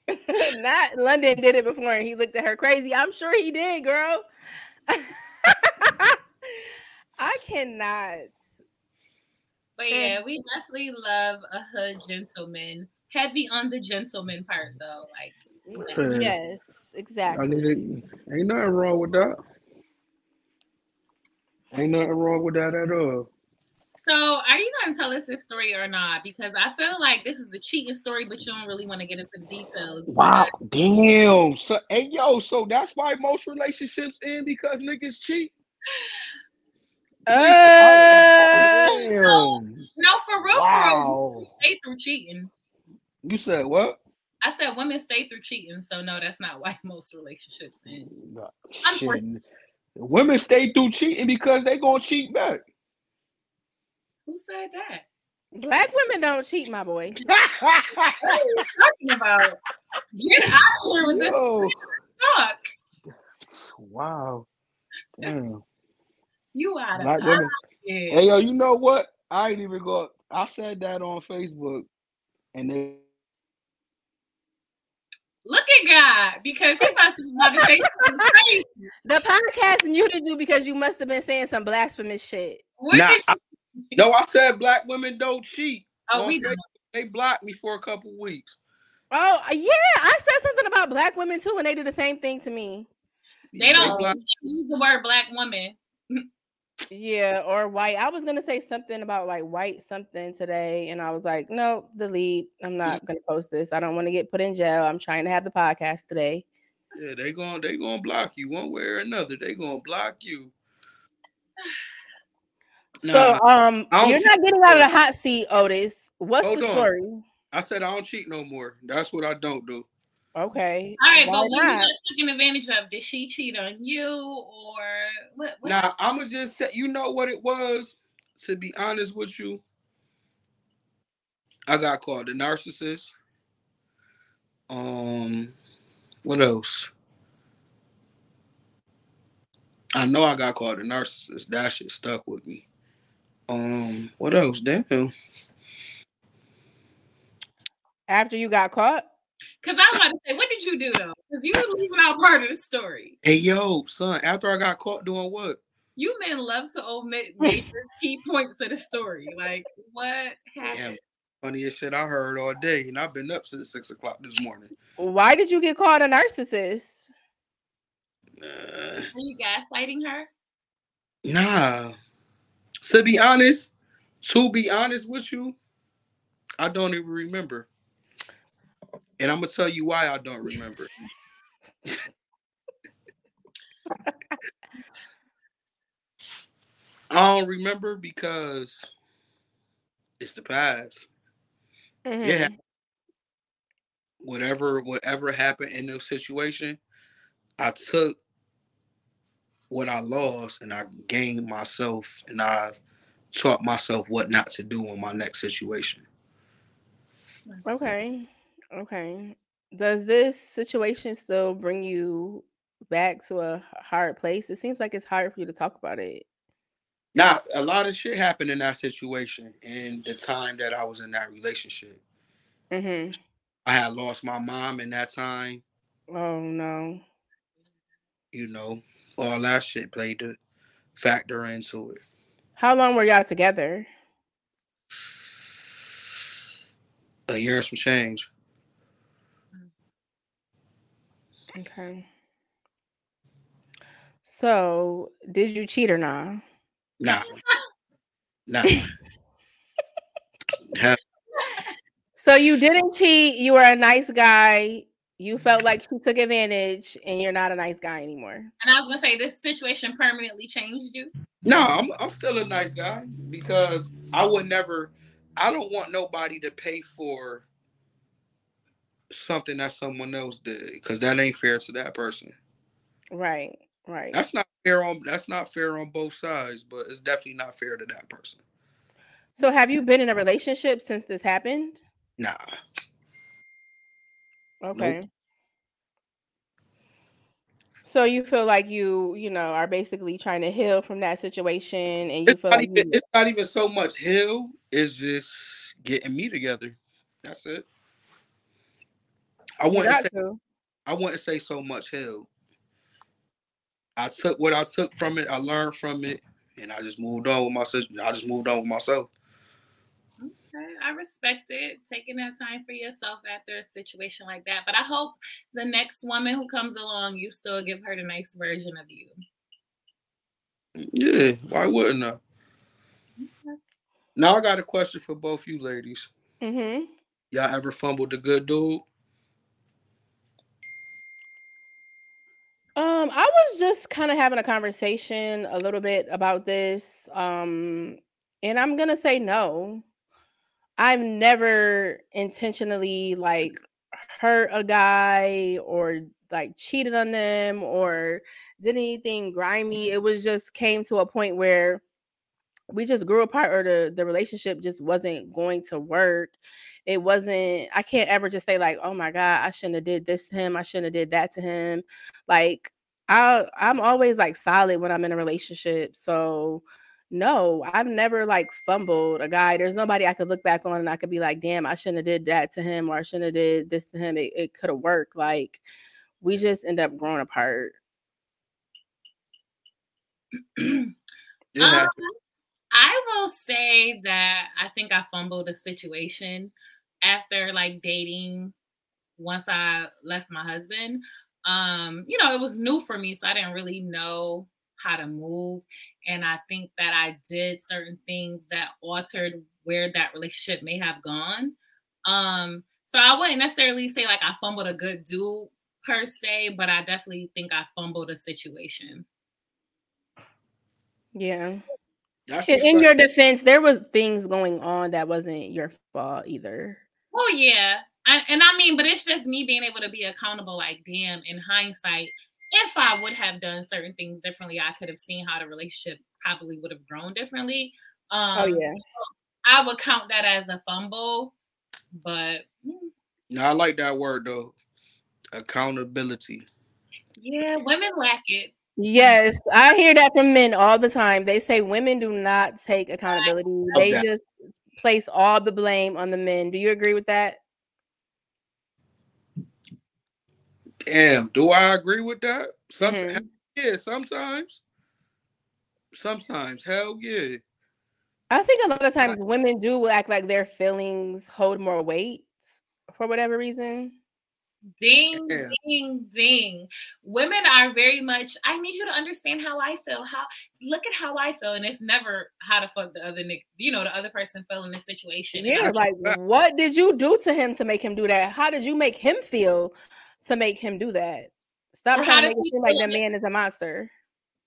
Not London did it before and he looked at her crazy. I'm sure he did, girl. I cannot. But mm. yeah, we definitely love a hood gentleman. Heavy on the gentleman part though. Like Yeah. Yes, exactly. Ain't nothing wrong with that. Ain't nothing wrong with that at all. so are you gonna tell us this story or not? Because I feel like this is a cheating story, but you don't really want to get into the details. Wow, damn. So, hey, yo, so that's why most relationships end because niggas cheat. Uh, Damn. No, for real, for real. Wow. Stay through cheating. You said what? I said women stay through cheating, so no, that's not why most relationships end. Nah, Unfortunately. Shit. Women stay through cheating because they gonna cheat back. Who said that? black women don't cheat, my boy. What are you talking about? Get out of here with this Yo, talk. wow. Damn. You out of Black women. Hey yo, you know what? I ain't even go. I said that on Facebook, and they Look at God, because he must be about to say something crazy. The podcast muted you didn't do because you must have been saying some blasphemous shit. What Nah, did you- no, I said black women don't cheat. oh, on we Facebook. They blocked me for a couple weeks. Oh yeah, I said something about black women too, and they did the same thing to me. they don't blocked- use the word black woman. Yeah, or white. I was gonna say something about like white something today, and I was like, no, delete. I'm not gonna post this. I don't want to get put in jail. I'm trying to have the podcast today. Yeah, they going they gonna block you one way or another. They gonna block you. So, Nah, um, you're not getting out of the hot seat, Otis. What's the on. story? I said I don't cheat no more. That's what I don't do. Okay. All right, why but when you not? got taken advantage of, did she cheat on you or what? what Now I'ma just say, you know what it was. To be honest with you, I got called a narcissist. Um, what else? I know I got called a narcissist. That shit stuck with me. Um, what else? Damn. After you got caught? Because I was about to say, what did you do though? Because you were leaving out part of the story. Hey yo, son. After I got caught doing what? You men love to omit major key points of the story. Like what happened? Damn, funniest shit I heard all day, and I've been up since six o'clock this morning. Why did you get called a narcissist? Uh, Are you gaslighting her? Nah. To be honest, to be honest with you, I don't even remember. And I'm gonna tell you why I don't remember. I don't remember because it's the past. Mhm. Yeah. Whatever, whatever happened in those situation, I took what I lost and I gained myself and I've taught myself what not to do in my next situation. Okay. Okay. Does this situation still bring you back to a hard place? It seems like it's hard for you to talk about it. Now, a lot of shit happened in that situation in the time that I was in that relationship. Mm-hmm. I had lost my mom in that time. Oh no. You know, all that shit played a factor into it. How long were y'all together? A year and some change. Okay. So, did you cheat or not? Nah. Nah. Hell, So you didn't cheat. You were a nice guy. You felt like she took advantage, and you're not a nice guy anymore. And I was gonna say this situation permanently changed you. no, I'm I'm still a nice guy because I would never I don't want nobody to pay for something that someone else did because that ain't fair to that person. Right. Right. That's not fair on that's not fair on both sides, but it's definitely not fair to that person. So, have you been in a relationship since this happened? Nah. Okay. So you feel like you, you know, are basically trying to heal from that situation, and you It's feel like even, you, it's not even so much heal, it's just getting me together. That's it. I you wouldn't say to. I wouldn't say so much heal. I took what I took from it, I learned from it, and I just moved on with myself. I just moved on with myself. Okay, I respect it, taking that time for yourself after a situation like that. But I hope the next woman who comes along, you still give her the nice version of you. Yeah, why wouldn't I? Now I got a question for both you ladies. Mm-hmm. Y'all ever fumbled a good dude? Um, I was just kind of having a conversation a little bit about this. Um, and I'm gonna say no. I've never intentionally like hurt a guy or like cheated on them or did anything grimy. It was just came to a point where we just grew apart or the, the relationship just wasn't going to work. It wasn't, I can't ever just say, like, oh my God, I shouldn't have did this to him. I shouldn't have did that to him. Like I I'm always like solid when I'm in a relationship. So no, I've never like fumbled a guy. There's nobody I could look back on and I could be like, damn, I shouldn't have did that to him or I shouldn't have did this to him. It, it could have worked. Like we just end up growing apart. It Um. I will say that I think I fumbled a situation after like dating once I left my husband. Um, you know, it was new for me, so I didn't really know how to move. And I think that I did certain things that altered where that relationship may have gone. Um, so I wouldn't necessarily say like I fumbled a good dude per se, but I definitely think I fumbled a situation. Yeah. That's In, in your defense, there was things going on that wasn't your fault either. Oh yeah, I, and I mean, but it's just me being able to be accountable. Like, damn, in hindsight, if I would have done certain things differently, I could have seen how the relationship probably would have grown differently. Um, Oh yeah. I would count that as a fumble, but mm, No, I like that word though. Accountability. yeah, women lack it. Yes, I hear that from men all the time. They say women do not take accountability. They that. just place all the blame on the men. Do you agree with that? Damn, do I agree with that? Some Mhm. yeah, sometimes. Sometimes, hell yeah. I think a lot of times women do act like their feelings hold more weight for whatever reason. Ding, Yeah. ding, ding. Women are very much. I need you to understand how I feel. How look at how I feel, and it's never how to fuck the other nick, you know, the other person feel in this situation. Yeah, like what did you do to him to make him do that? How did you make him feel to make him do that? Stop Or trying to make it seem like feel the man is a monster.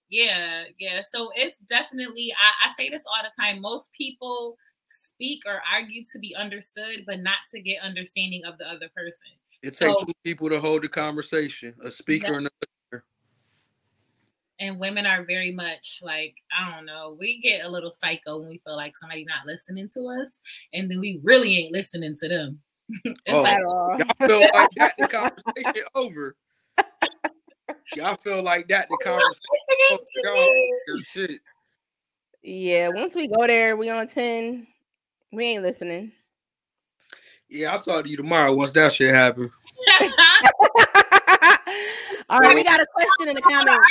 Yeah, yeah. So it's definitely, I, I say this all the time. Most people speak or argue to be understood, but not to get understanding of the other person. It So- takes two people to hold the conversation, a speaker and a listener. and women are very much like I don't know. We get a little psycho when we feel like somebody not listening to us, and then we really ain't listening to them. Oh, like, y'all feel like that the conversation over. Y'all feel like that the conversation over. Shit. Yeah, once we go there, we on 10. We ain't listening. Yeah, I'll talk to you tomorrow once that shit happen. All right, we got a question in the comments.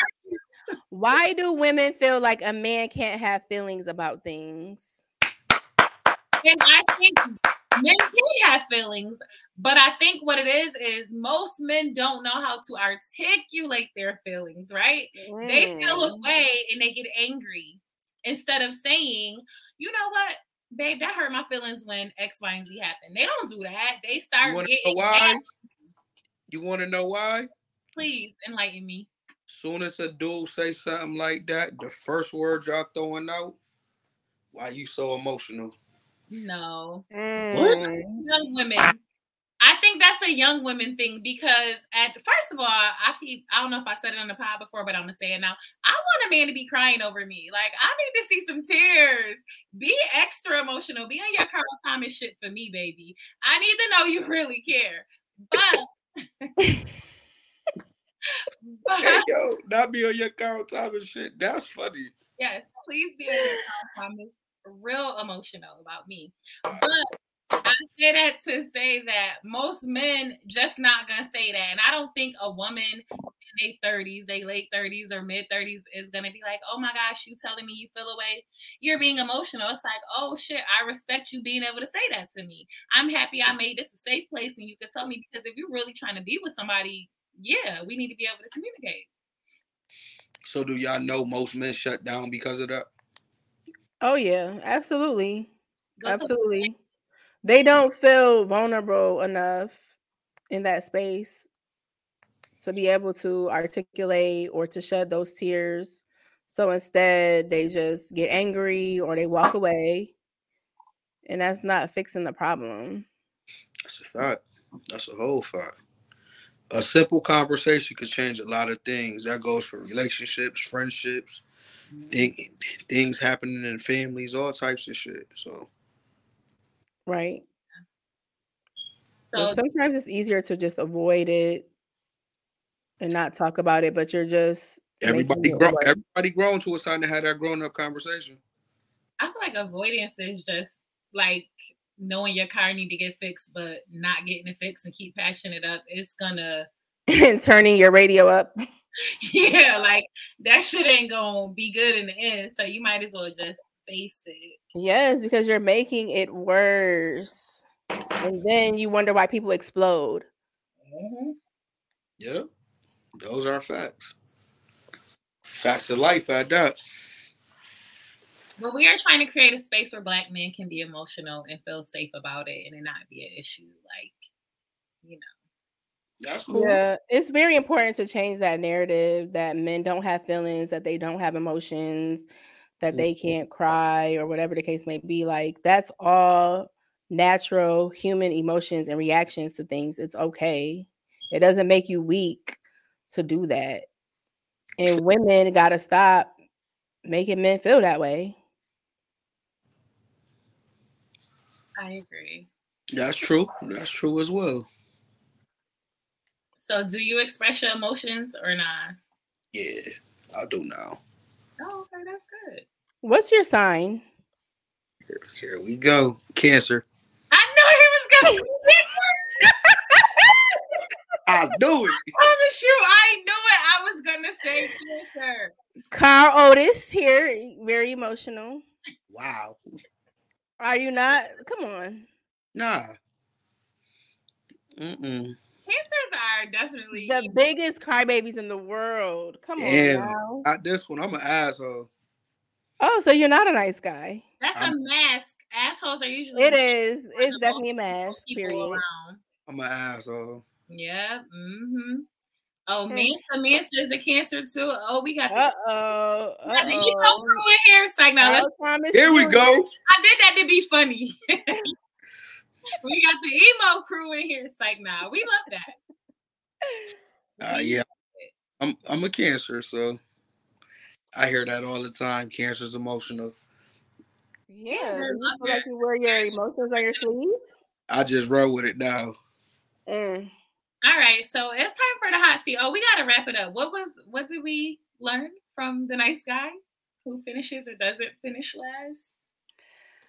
Why do women feel like a man can't have feelings about things? and I think men can have feelings, but I think what it is is most men don't know how to articulate their feelings, right? They feel a Mm. way and they get angry instead of saying, you know what, babe, that hurt my feelings when X, Y, and Z happened. They don't do that. They start know getting why? mad. You want to know why? Please enlighten me. Soon as a dude say something like that, the first word y'all throwing out, why you so emotional? No. Mm. young women. I think that's a young women thing because at first of all, I keep I don't know if I said it on the pod before, but I'm gonna say it now. I want a man to be crying over me. Like I need to see some tears. Be extra emotional. Be on your Carl Thomas shit for me, baby. I need to know you really care. But but Hey, yo, not be on your Carl Thomas shit. That's funny. yes, please be on your Carl Thomas real emotional about me. But I say that to say that most men just not gonna say that. And I don't think a woman in their 30s, they late 30s or mid 30s is gonna be like, oh my gosh, you telling me you feel away. You're being emotional. It's like, oh shit, I respect you being able to say that to me. I'm happy I made this a safe place and you can tell me because if you're really trying to be with somebody, yeah, we need to be able to communicate. So do y'all know most men shut down because of that? Oh yeah, absolutely. Go to- Absolutely. They don't feel vulnerable enough in that space to be able to articulate or to shed those tears. So instead, they just get angry or they walk away. And that's not fixing the problem. That's a fact. That's a whole fact. A simple conversation could change a lot of things. That goes for relationships, friendships, thing, things happening in families, all types of shit. So Right. But so sometimes it's easier to just avoid it and not talk about it, but you're just everybody making it everybody grown to a sign to have that grown up conversation. I feel like avoidance is just like knowing your car need to get fixed, but not getting it fixed and keep patching it up. It's gonna, and turning your radio up. yeah, like that shit ain't gonna be good in the end. So you might as well just face it. Yes, because you're making it worse. And then you wonder why people explode. Mm-hmm. Yeah, those are facts. Facts of life at that. But we are trying to create a space where black men can be emotional and feel safe about it and it not be an issue. Like, you know. That's cool. Yeah, it's very important to change that narrative that men don't have feelings, that they don't have emotions, that they mm-hmm. can't cry or whatever the case may be. Like that's all natural human emotions and reactions to things. It's okay. It doesn't make you weak to do that. And women got to stop making men feel that way. I agree. That's true. That's true as well. So do you express your emotions or not? Yeah, I do now. Oh, okay, that's good. What's your sign? Here, here we go. Cancer. I knew he was gonna I do it. promise you, I knew it. I was gonna say cancer. Carl Otis here, very emotional. Wow. Are you not? Come on. Nah. Mm-mm. Cancers are definitely The biggest crybabies in the world. Come Damn. on now. This one. I'm an asshole. Oh, so you're not a nice guy. that's a I'm- mask. Assholes are usually It is. the It's most definitely a mask. Period. around. I'm an asshole. Yeah. Mm-hmm. Oh, Hmm. man, the man says a cancer too. Oh, we got the, Uh oh. we got the emo Uh crew in here. It's like, now let's oh. Here we go. I did that to be funny. we got the emo crew in here. It's like, nah, we love that. Uh, yeah. I'm I'm a cancer, so I hear that all the time. Cancer's emotional. Yeah, they're you like you wear your emotions on your sleeve. I just roll with it now. Mm. All right, so it's time for the hot seat. Oh, we gotta wrap it up. What was what did we learn from the nice guy who finishes or doesn't finish last?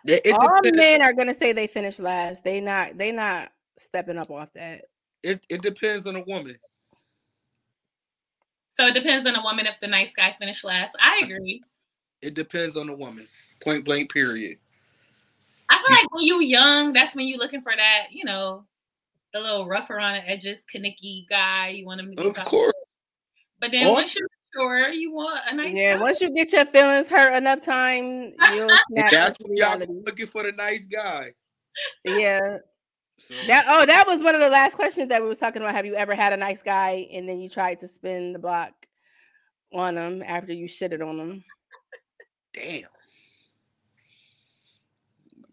It, it All depends. men are gonna say they finished last. They not. They not stepping up off that. It, it depends on the woman. So it depends on the woman if the nice guy finished last. I agree. It depends on the woman. Point blank. Period. I feel like when you young, that's when you're looking for that, you know, the little rough around the edges, Kenickie guy. You want him to be Of course. But then Or- once you're mature, you want a nice Yeah, guy. once you get your feelings hurt enough time, you'll snap that's into when y'all reality. looking for the nice guy. Yeah, So, that oh, that was one of the last questions that we was talking about. Have you ever had a nice guy and then you tried to spin the block on them after you shitted on them? damn.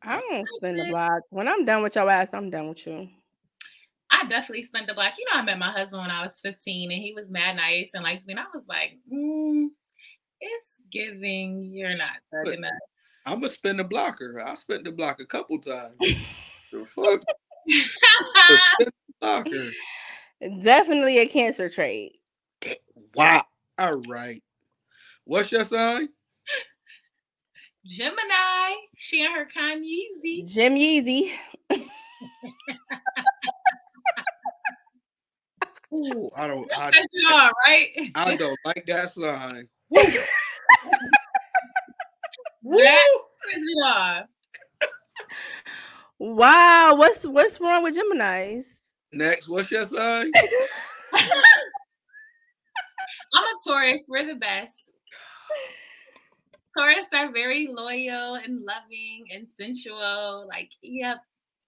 I don't spin the block. When I'm done with your ass, I'm done with you. I definitely spent the black. You know, I met my husband when I was 15 and he was mad nice and liked me. And I was like, mm, it's giving you're not thug Look, enough. I'm gonna spin the blocker. I spent the block a couple times. the fuck? The spin the blocker. Definitely a cancer trait. Wow. All right. What's your sign? Gemini, she and her Kanye. Jim Yeezy. Ooh, I don't. I, That's it all, right? I don't like that sign. Woo! That is it all. Wow, what's what's wrong with Gemini's? Next, what's your sign? I'm a Taurus. We're the best. Taurus are very loyal and loving and sensual. Like, yep,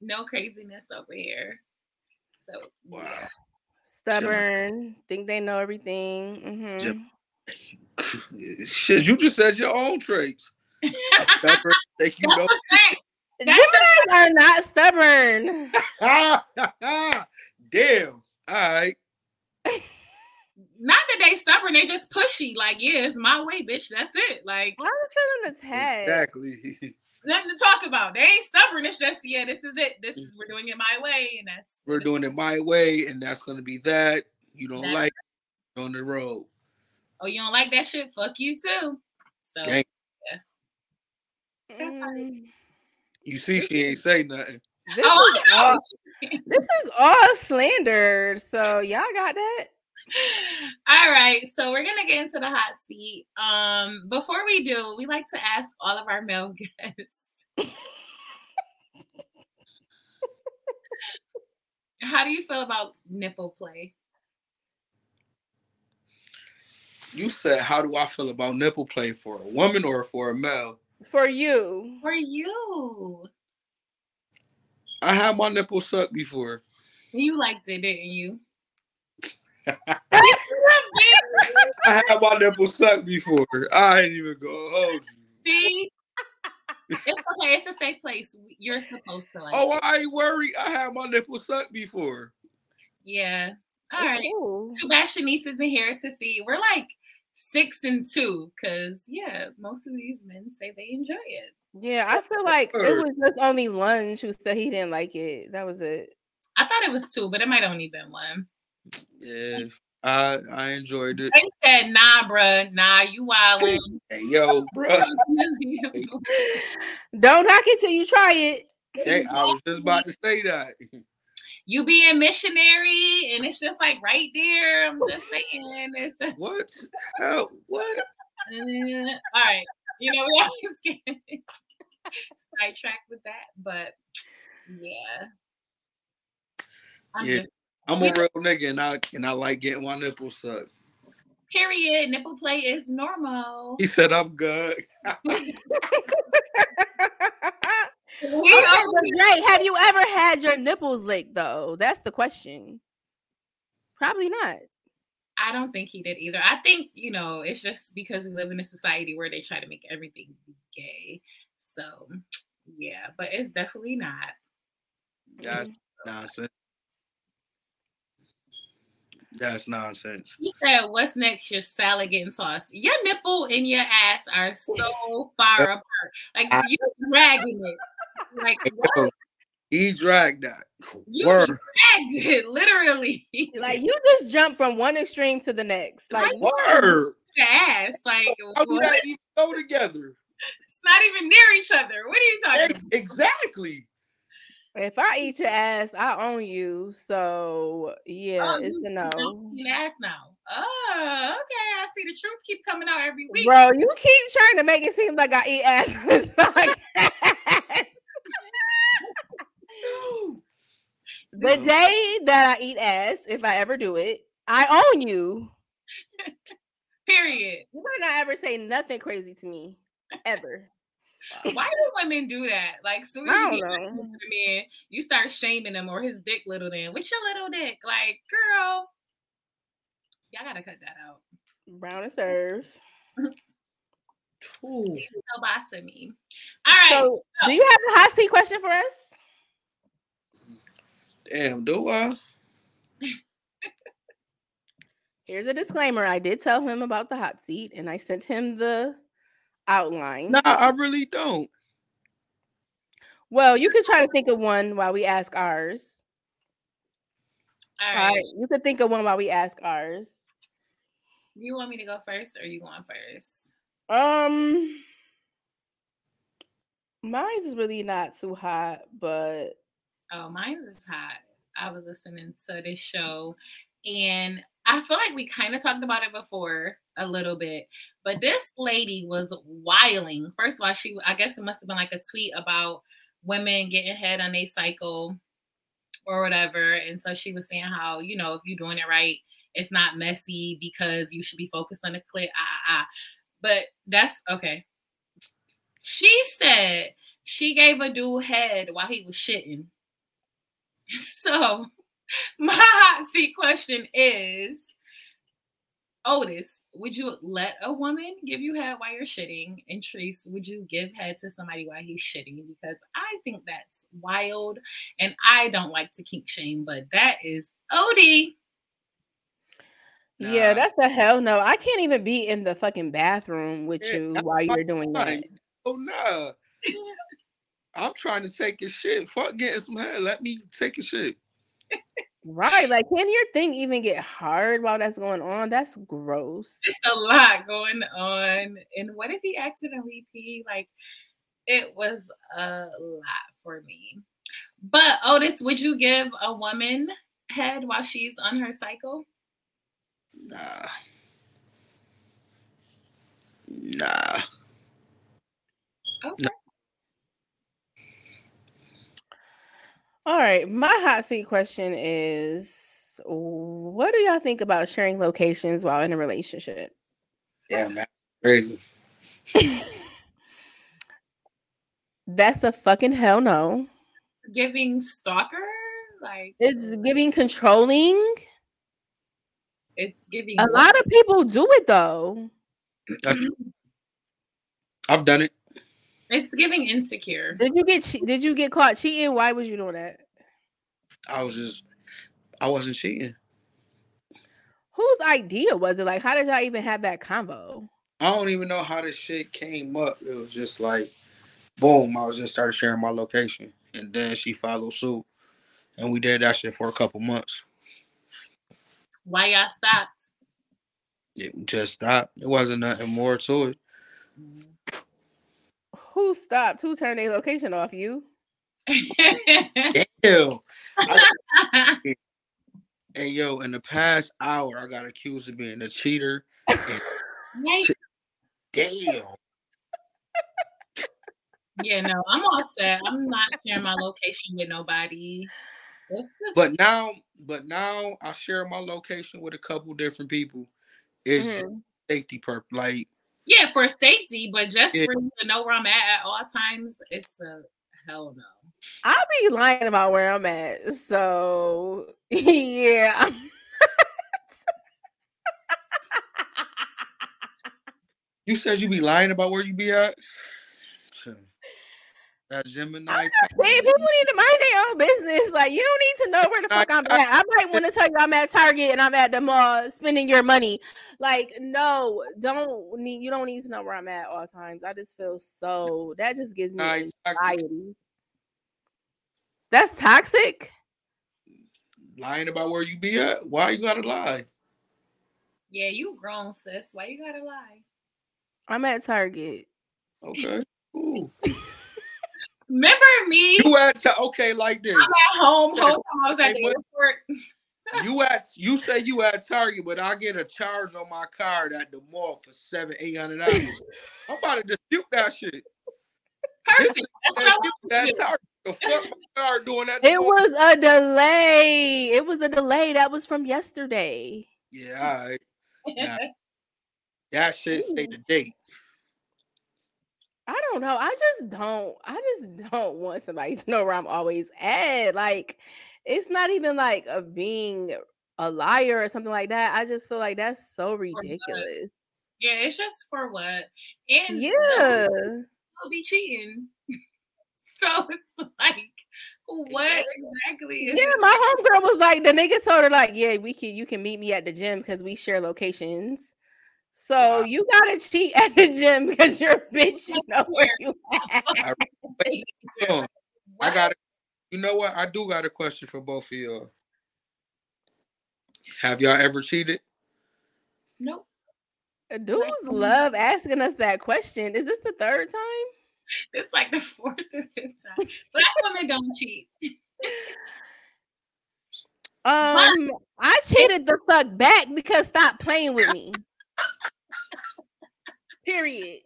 no craziness over here. So, Wow. yeah. Stubborn, think they know everything. Mm-hmm. Shit, you just said your own traits. Stubborn, think you know. a fact. That's Geminis are not stubborn. Damn. All right. Not that they stubborn, they just pushy. Like, yeah, it's my way, bitch. That's it. Like, I'm feeling attacked. Exactly. Nothing to talk about. They ain't stubborn. It's just, yeah, this is it. This is we're doing it my way, and that's We're doing it my way, and that's gonna be that. You don't That's like it on the road. oh, you don't like that shit? Fuck you too. So Gang. That's how Mm, You see, she ain't say nothing. This, oh, is all, this is all slander. So y'all got that? All right, so we're gonna get into the hot seat. Um, before we do, we like to ask all of our male guests. How do you feel about nipple play? You said, "How do I feel about nipple play for a woman or for a male?" For you. For you, I had my nipple sucked before. you liked it, didn't you? I had my nipple sucked before. I ain't even gonna hold you. See, it's okay. It's a safe place. You're supposed to like. Oh, it. I ain't worried. I had my nipple sucked before. yeah. All right. It's right. cool. Too bad Shenise isn't here to see. We're like six and two, because yeah, most of these men say they enjoy it. Yeah, I feel like it was just only Lunge who said he didn't like it. That was it. I thought it was two, but it might only been one. Yeah, I I enjoyed it. They said, "Nah, bro, nah, you wildin'." Hey, yo, bro. Don't knock it till you try it. Hey, I was just about to say that. you being missionary, and it's just like right there. I'm just saying, it's What? How? What? Uh, all right. You know, we always get sidetracked with that, but yeah. I'm Yeah. just I'm a real nigga, and I and I like getting my nipples sucked. period. Nipple play is normal. He said I'm good. We Okay, but always- Jay, have you ever had your nipples licked though? That's the question. Probably not. I don't think he did either. I think, you know, it's just because we live in a society where they try to make everything gay. So, yeah, but it's definitely not. That's nonsense. That's nonsense. He said, "What's next? Your salad getting tossed. Your nipple and your ass are so far apart. Like I- you dragging it. Like Yo, he dragged that. You Word. dragged it, literally. Like you just jump from one extreme to the next. Like Word. ass. Like How do that even go together? it's not even near each other. What are you talking Ex- about? Exactly. If I eat your ass, I own you. So yeah, Oh, it's you- a no. ass now. Oh, okay. I see the truth keep coming out every week. Bro, you keep trying to make it seem like I eat ass. It's not like ass. the day that I eat ass, if I ever do it, I own you. Period. You better not ever say nothing crazy to me. Ever. Why do women do that? Like, soon as you get know. to the man, you start shaming him or his dick little. Then, what's your little dick? Like, girl, y'all gotta cut that out. Brown and serve. Ooh. He's so bossing me. All right. So, do you have a hot seat question for us? Damn, do I? Here's a disclaimer. I did tell him about the hot seat and I sent him the outline. Nah, I really don't. Well, you could try to think of one while we ask ours. All All right. right. You could think of one while we ask ours. You want me to go first or you going first? Um mine is really not too hot, but Oh, mine's is hot. I was listening to this show and I feel like we kind of talked about it before a little bit, but this lady was wiling. First of all, she I guess it must have been like a tweet about women getting head on a cycle or whatever. And so she was saying how, you know, if you're doing it right, it's not messy because you should be focused on the clit. Ah, ah, ah. But that's okay. She said she gave a dude head while he was shitting. So my hot seat question is Otis, would you let a woman give you head while you're shitting? And Trace, would you give head to somebody while he's shitting? Because I think that's wild and I don't like to kink shame, but that is Odie. yeah, that's a hell no. I can't even be in the fucking bathroom with Yeah, you while you're doing that. point. Oh nah. I'm trying to take a shit. Fuck getting some head. Let me take a shit. Right. Like, can your thing even get hard while that's going on? That's gross. It's a lot going on. And what if he accidentally pee? Like it was a lot for me. But Otis, would you give a woman head while she's on her cycle? Nah. Nah. Okay. All right. My hot seat question is what do y'all think about sharing locations while in a relationship? Yeah, that's crazy. That's a fucking hell no. Giving stalker? Like It's giving controlling. it's giving A lot of people do it though. I've done it. It's giving insecure. Did you get che- did you get caught cheating? Why was you doing that? I was just I wasn't cheating. Whose idea was it? Like, how did y'all even have that combo? I don't even know how this shit came up. It was just like boom, I was just started sharing my location. And then she followed suit. And we did that shit for a couple months. Why y'all stopped? It just stopped. It wasn't nothing more to it. Mm. Who stopped? Who turned their location off? You? Damn. I- Hey yo, in the past hour, I got accused of being a cheater. Right? Damn. Yeah, no, I'm all set. I'm not sharing my location with nobody. Just But now, but now I share my location with a couple different people. It's just Mhm. safety purpose. Like yeah, for safety, but just Yeah. for you to know where I'm at at all times, it's a hell no. I'll be lying about where I'm at. So yeah. you said you'd be lying about where you'd be at. That Gemini. I'm just saying, people need to mind their own business. Like, you don't need to know where the fuck I'm at. I might want to tell you I'm at Target and I'm at the mall spending your money. Like, no, don't need. You don't need to know where I'm at all times. I just feel so. That just gives me Nice. anxiety. That's toxic. lying about where you be at. Why you gotta lie? Yeah, you grown, sis. Why you gotta lie? I'm at Target. Okay. Cool. Remember me You at ta- okay like this. I'm at home whole time I was at the what- airport. You at you say you at Target, but I get a charge on my card at the mall for seven, eight hundred dollars. I'm about to dispute that shit. Perfect. That's what I want to that. Target. The fuck my card doing that? It was a delay. It was a delay. That was from yesterday. Yeah, all right. Nah. That shit say the date. I don't know. I just don't. I just don't want somebody to know where I'm always at. Like, it's not even like a being a liar or something like that. I just feel like that's so ridiculous. Yeah, it's just for what? And Yeah. will be cheating. so it's like, what exactly is Yeah, my homegirl was like, the nigga told her, like, yeah, we can you can meet me at the gym because we share locations. So Wow. you gotta cheat at the gym because you're a bitch, you know where you at. Hold. I What? got. You know what? I do got a question for both of y'all. Have y'all ever cheated? Nope. Dudes love asking us that question. Is this the third time? It's like the fourth or fifth time. Black women don't cheat. Um, I cheated the fuck back because stop playing with me. Period.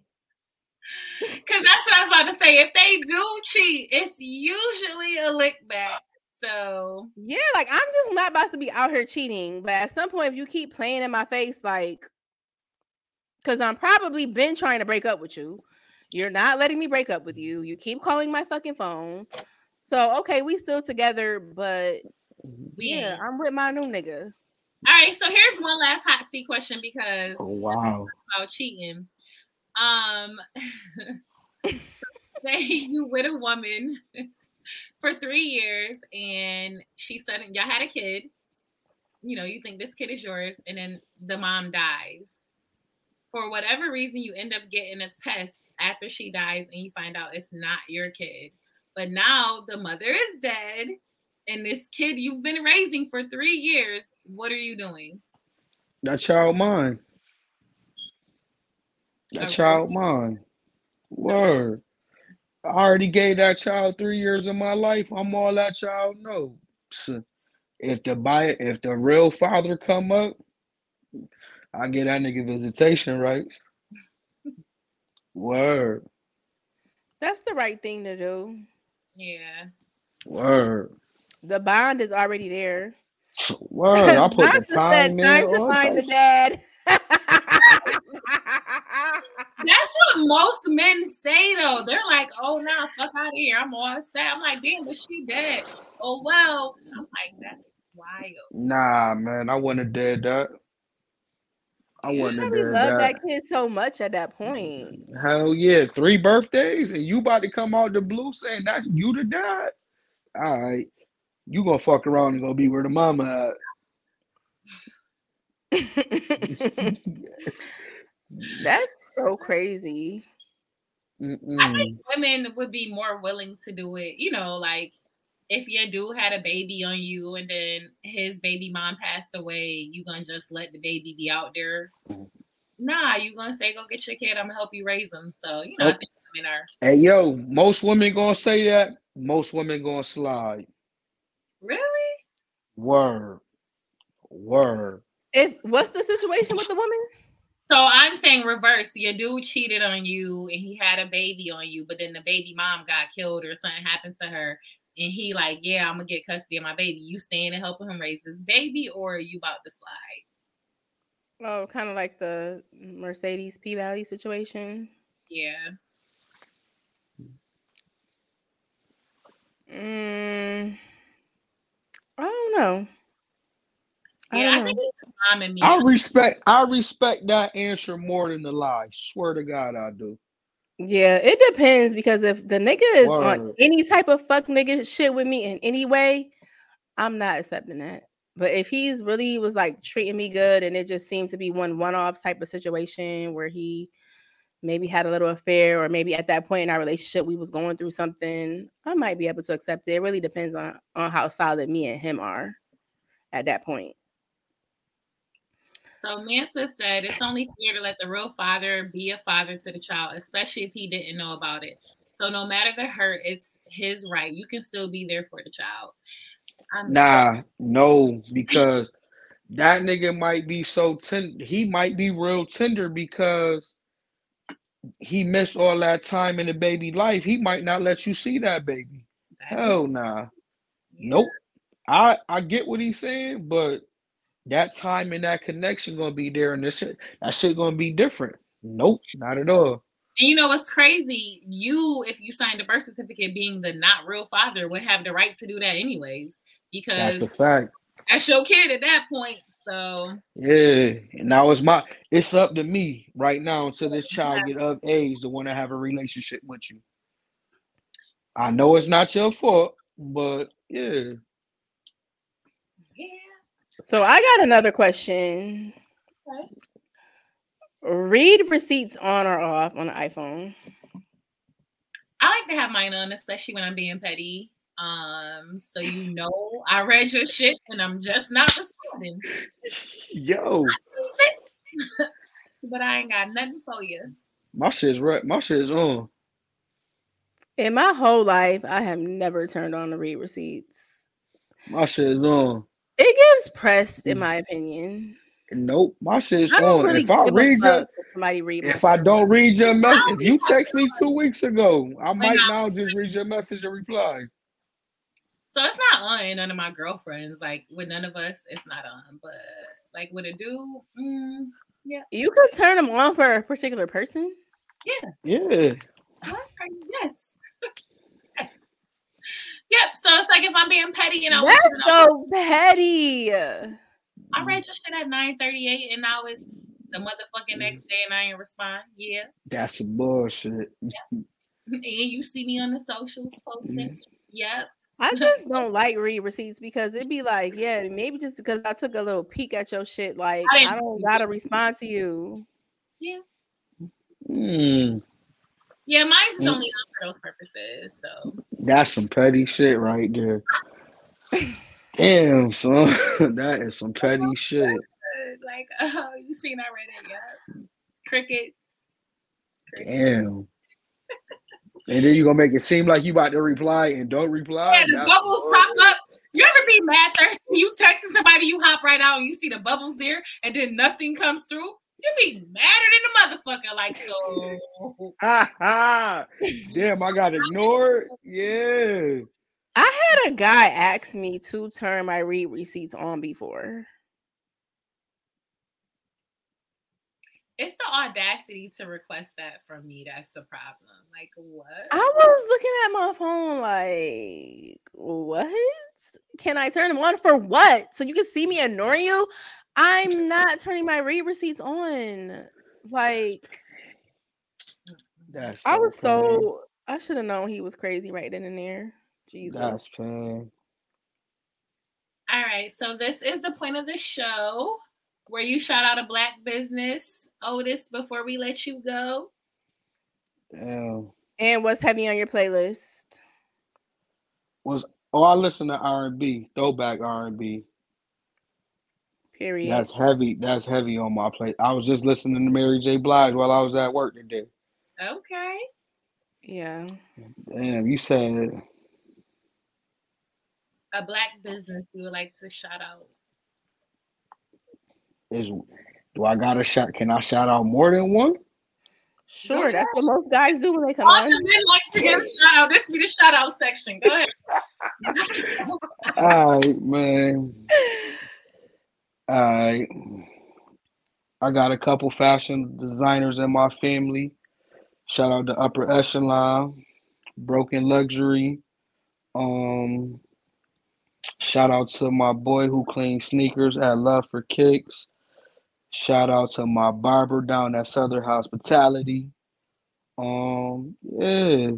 Because that's what I was about to say. If they do cheat, it's usually a lick back. So Yeah, like I'm just not about to be out here cheating. But at some point, if you keep playing in my face, like, because I'm probably been trying to break up with you. You're not letting me break up with you. You keep calling my fucking phone. So okay, we still together, but we yeah, ain't. I'm with my new nigga. All right. So here's one last hot seat question because Oh wow. about cheating. Um, say you with a woman for three years and she said y'all had a kid. You know, you think this kid is yours, and then the mom dies. For whatever reason, you end up getting a test after she dies, and you find out it's not your kid. But now the mother is dead, and this kid you've been raising for three years. What are you doing? That child mine. That child mine. Word. I already gave that child three years of my life. I'm all that child knows. If the buy if the real father come up, I get that nigga visitation rights. Word. That's the right thing to do. Yeah. Word. The bond is already there. Word. I put the Narcissist said, time in. time to find the dad. That's what most men say though. They're like, "Oh, nah, fuck out of here. I'm all set." I'm like, "Damn, but she dead." Oh well. I'm like, that's wild. Nah, man, I wouldn't have did that. I You wouldn't have probably did love that. that kid so much at that point. Hell yeah, three birthdays, and you about to come out the blue saying that's you to dad. All right, you gonna fuck around and go be where the mama at. That's so crazy. I Mm-mm. think women would be more willing to do it. You know, like if your dude had a baby on you and then his baby mom passed away, you gonna just let the baby be out there? Mm. Nah, you gonna say, "Go get your kid. I'm gonna help you raise him." So you know, I Okay. think women are Hey yo, most women gonna say that. Most women gonna slide. really. Word, word. If what's the situation with the woman? So I'm saying reverse. Your dude cheated on you and he had a baby on you, but then the baby mom got killed or something happened to her. And he like, yeah, I'm gonna get custody of my baby. You staying and helping him raise his baby, or are you about to slide? Oh, kind of like the Mercedes P Valley situation. Yeah. Mm, I don't know. I Yeah, I, don't think it's the mom and me. I respect. I respect that answer more than the lie. Swear to God, I do. Yeah, it depends because if the nigga is on any type of fuck nigga shit with me in any way, I'm not accepting that. But if he's really was like treating me good and it just seemed to be one one off type of situation where he maybe had a little affair or maybe at that point in our relationship we was going through something, I might be able to accept it. It really depends on on how solid me and him are at that point. So Mansa said it's only fair to let the real father be a father to the child, especially if he didn't know about it. So no matter the hurt, it's his right. You can still be there for the child. I'm Nah, no, because that nigga might be so tender. He might be real tender because he missed all that time in the baby life. He might not let you see that baby. that Hell is- nah. yeah. Nope. I I get what he's saying, but that time and that connection gonna be there, and this shit that shit gonna be different. Nope, not at all. And you know what's crazy? You, if you signed a birth certificate, being the not real father, would have the right to do that anyways, because That's a fact. that's your kid at that point. So Yeah, and now it's my it's up to me right now until this child get of age to want to have a relationship with you. I know it's not your fault, but yeah, So I got another question. Okay. Read receipts on or off on the iPhone. I like to have mine on, especially when I'm being petty. Um, so you know I read your shit and I'm just not responding. Yo, but I ain't got nothing for you. my shit's right. My shit's on. In my whole life, I have never turned on the read receipts. My shit's on. It gives pressed, in my opinion. Nope, my shit's I on. really if I read your fuck if somebody read if I don't read your message, if you text me two weeks ago, I might I- now just read your message and reply. So it's not on none of my girlfriends. Like with none of us, it's not on. But like with a dude, mm, You could turn them on for a particular person. Yeah. what? yes. Yep. So it's like if I'm being petty and I want you That's know, so petty. I read your shit at 9:38 and now it's the motherfucking next day and I ain't respond. Yeah. That's some bullshit. And you see me on the socials posting. Yep. I just don't like read receipts because it'd be like, yeah, maybe just because I took a little peek at your shit, like I I don't gotta respond to you. Yeah. Mm, Yeah, mine's Mm. only on for those purposes. So that's some petty shit right there. Damn, son. that is some petty shit. uh, like, oh, you seen I read it, yeah. Crickets. Crickets. Damn. And then you're gonna make it seem like you about to reply and don't reply. Yeah, the That's bubbles pop up. You ever be mad thirsty? You texting somebody, you hop right out, and you see the bubbles there, and then nothing comes through. You be madder than the motherfucker. Like so. Ha ha. Damn, I got ignored. Yeah. I had a guy ask me to turn my read receipts on before. It's the audacity to request that from me. That's the problem. Like what? I was looking at my phone like, what? Can I turn them on for what? So you can see me ignoring you? I'm not turning my read receipts on. Like, That's I was petty. so I should have known he was crazy right then and there. Jesus. That's fine. All right. So this is the point of the show where you shout out a black business, Otis, before we let you go. Damn. And what's heavy on your playlist? Was oh I listen to R and B, throwback R and B. Period. That's heavy. That's heavy on my plate. I was just listening to Mary J. Blige while I was at work today. Okay. Yeah. Damn, you said A black business you would like to shout out. is do I got a shot? Can I shout out more than one? Sure. That's what most guys do when they come All on. the men like to get a shout out. This be the shout out section. Go ahead. All right, man. Right. I got a couple fashion designers in my family. Shout out to Upper Echelon, Broken Luxury. Um, shout out to my boy who cleans sneakers at Love for Kicks. Shout out to my barber down at Southern Hospitality. Um, yeah.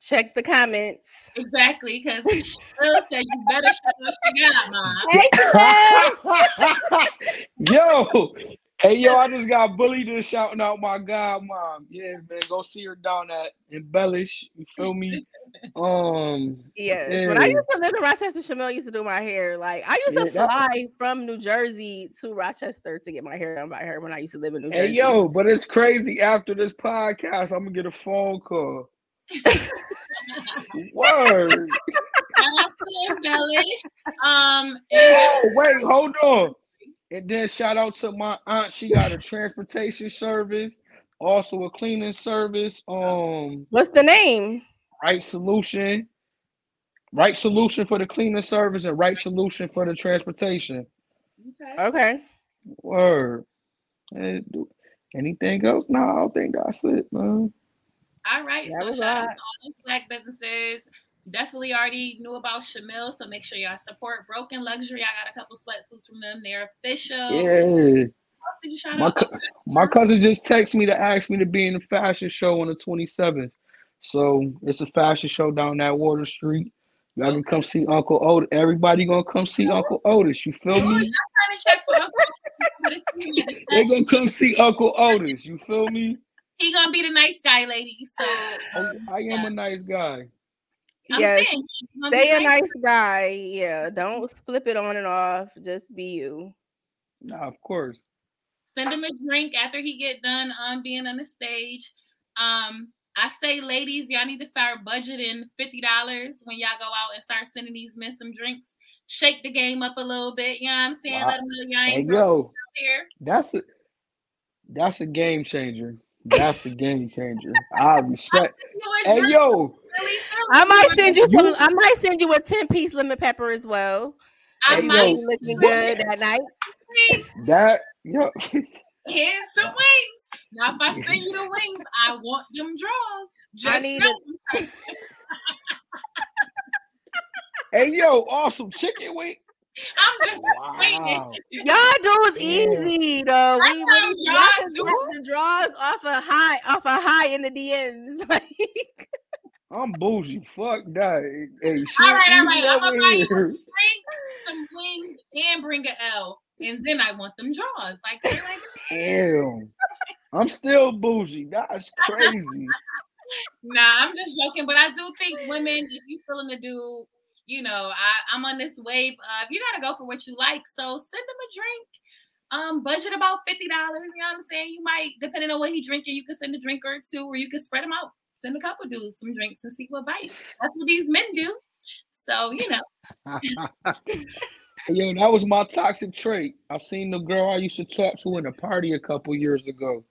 Check the comments. Exactly, because Will said you better shut up your god, mom. Hey, yo, hey yo, I just got bullied and shouting out my god mom. Yeah, man, go see her down at Embellish. You feel me? Um, Yes. When I used to live in Rochester, Shamil used to do my hair. Like I used to Yeah, that- fly from New Jersey to Rochester to get my hair done by her when I used to live in New Jersey. hey yo, but it's crazy. After this podcast, I'm gonna get a phone call. Word. Shout out. Um, and Oh, wait, hold on. And then shout out to my aunt. She got a transportation service, also a cleaning service. Um, What's the name? right solution, right solution for the cleaning service, and right solution for the transportation. okay. Okay. Word. Anything else? No, I don't think that's it, man. All right. That so shout out to all those black businesses. Definitely already knew about Shamil, so make sure y'all support Broken Luxury. I got a couple sweatsuits from them. They're official. Yeah. What else did you shout My co- My cousin just texted me to ask me to be in the fashion show on the 27th. So it's a fashion show down that Water Street. Y'all can come see Uncle Otis. Everybody gonna come see Uncle Otis. You feel me? y'all trying to check for Uncle but it's me, the They fashion. gonna come see Uncle Otis. You feel me? He gonna be the nice guy, ladies. So I, I am a nice guy. I'm Yes. saying be Stay a nice. nice guy. Yeah. Don't flip it on and off. Just be you. Nah, of course. Send him a drink after he get done um being on the stage. Um, I say, ladies, y'all need to start budgeting fifty dollars when y'all go out and start sending these men some drinks. Shake the game up a little bit. You know what I'm saying? Wow. Let them know y'all ain't broke yo, here. that's a that's a game changer. That's a game changer. I respect. You a Hey yo, really I might send you some. I might send you a ten piece lemon pepper as well. I Hey, might be looking good that night. that yo. and some wings. Now, if I send you the wings, I want them draws. Just need know. Hey yo, awesome chicken wing. I'm just waiting. Wow. Y'all do is Yeah. easy though. That's We how really y'all y'all do the draws off a high, off a high in the DMs. Like, I'm bougie. Fuck that. Hey, shit All right, all easy right, I'ma buy you here. Bring some wings and bring a L, and then I want them draws. Like, say like Damn. I'm still bougie. That's crazy. Nah, I'm just joking, but I do think women, if you're feeling the dude, you know, I, I'm on this wave of you gotta go for what you like. So send him a drink. Um, budget about fifty dollars. You know what I'm saying? You might, depending on what he drinking, you could send a drink or two, or you could spread them out. Send a couple dudes some drinks and see what bites. That's what these men do. So you know, Yo, that was my toxic trait. I seen the girl I used to talk to in a party a couple years ago.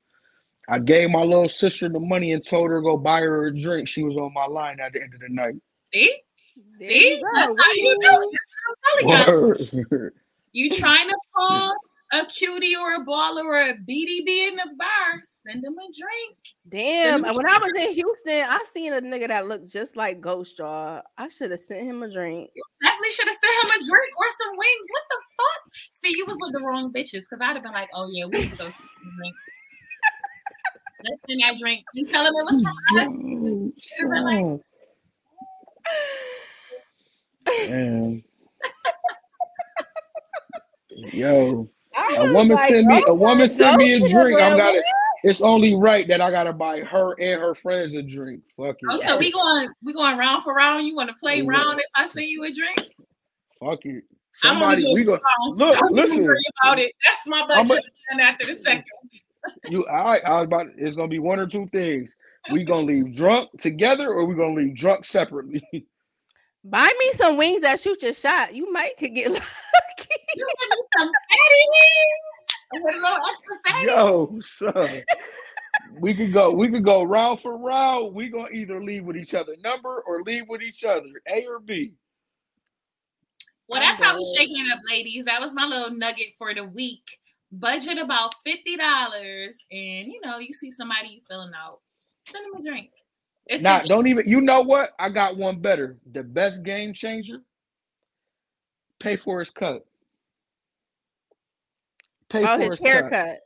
I gave my little sister the money and told her to go buy her a drink. She was on my line at the end of the night. see, there see, you that's how you do it. You. Word. You trying to pull a cutie or a baller or a BDB in the bar? Send them a drink. Damn. Send When I was in Houston, I seen a nigga that looked just like Ghost Jaw. I should have sent him a drink. Definitely should have sent him a drink or some wings. What the fuck? See, you was with the wrong bitches because I'd have been like, oh yeah, we need to go get some drink. Let's send that drink and tell him it was from us. Yo, son. Man. Yo, I a was woman like, send me a woman go send me a drink. I'm gotta it's only right that I gotta buy her and her friends a drink. Fuck Oh, so we going we going round for round. You want to play Yeah. round if I send you a drink? Fuck it. Somebody go we go look, Don't listen. worry about it. That's my I'm budget. And after the second, You all right, I was about it's gonna be one or two things. We gonna leave drunk together or we gonna leave drunk separately. Buy me some wings that shoot your shot. You might could get lucky. you give me some fatty wings with a little extra fatty. Yo, son. We could go, we could go round for round. We gonna either leave with each other number or leave with each other. A or B. Well, that's how we shaking it up, ladies. That was my little nugget for the week. Budget about fifty dollars, and you know, you see somebody you feeling out, send them a drink. It's Nah, don't even you know what? I got one better. The best game changer. Pay for his cut. Pay Oh, for his his cut. haircut.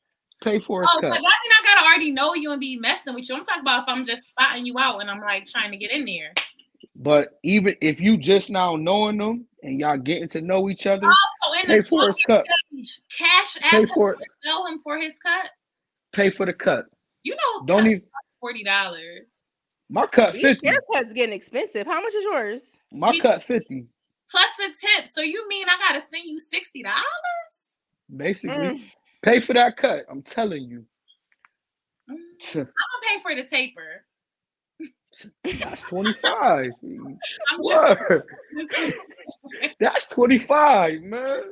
Pay for his Oh, but cut. that mean I gotta already know you and be messing with you. I'm talking about if I'm just spotting you out and I'm like trying to get in there. But even if you just now knowing them and y'all getting to know each other, Also, in pay for his cut. stage, cash Pay for sell him for his cut. Pay for the cut. You know, Don't even forty dollars my cut These fifty. haircuts getting expensive. How much is yours? My He- cut fifty. plus the tip. So you mean I gotta send you sixty dollars? Basically, Mm. pay for that cut. I'm telling you. I'm gonna pay for the taper. That's 25. I'm just, Word. That's 25, man.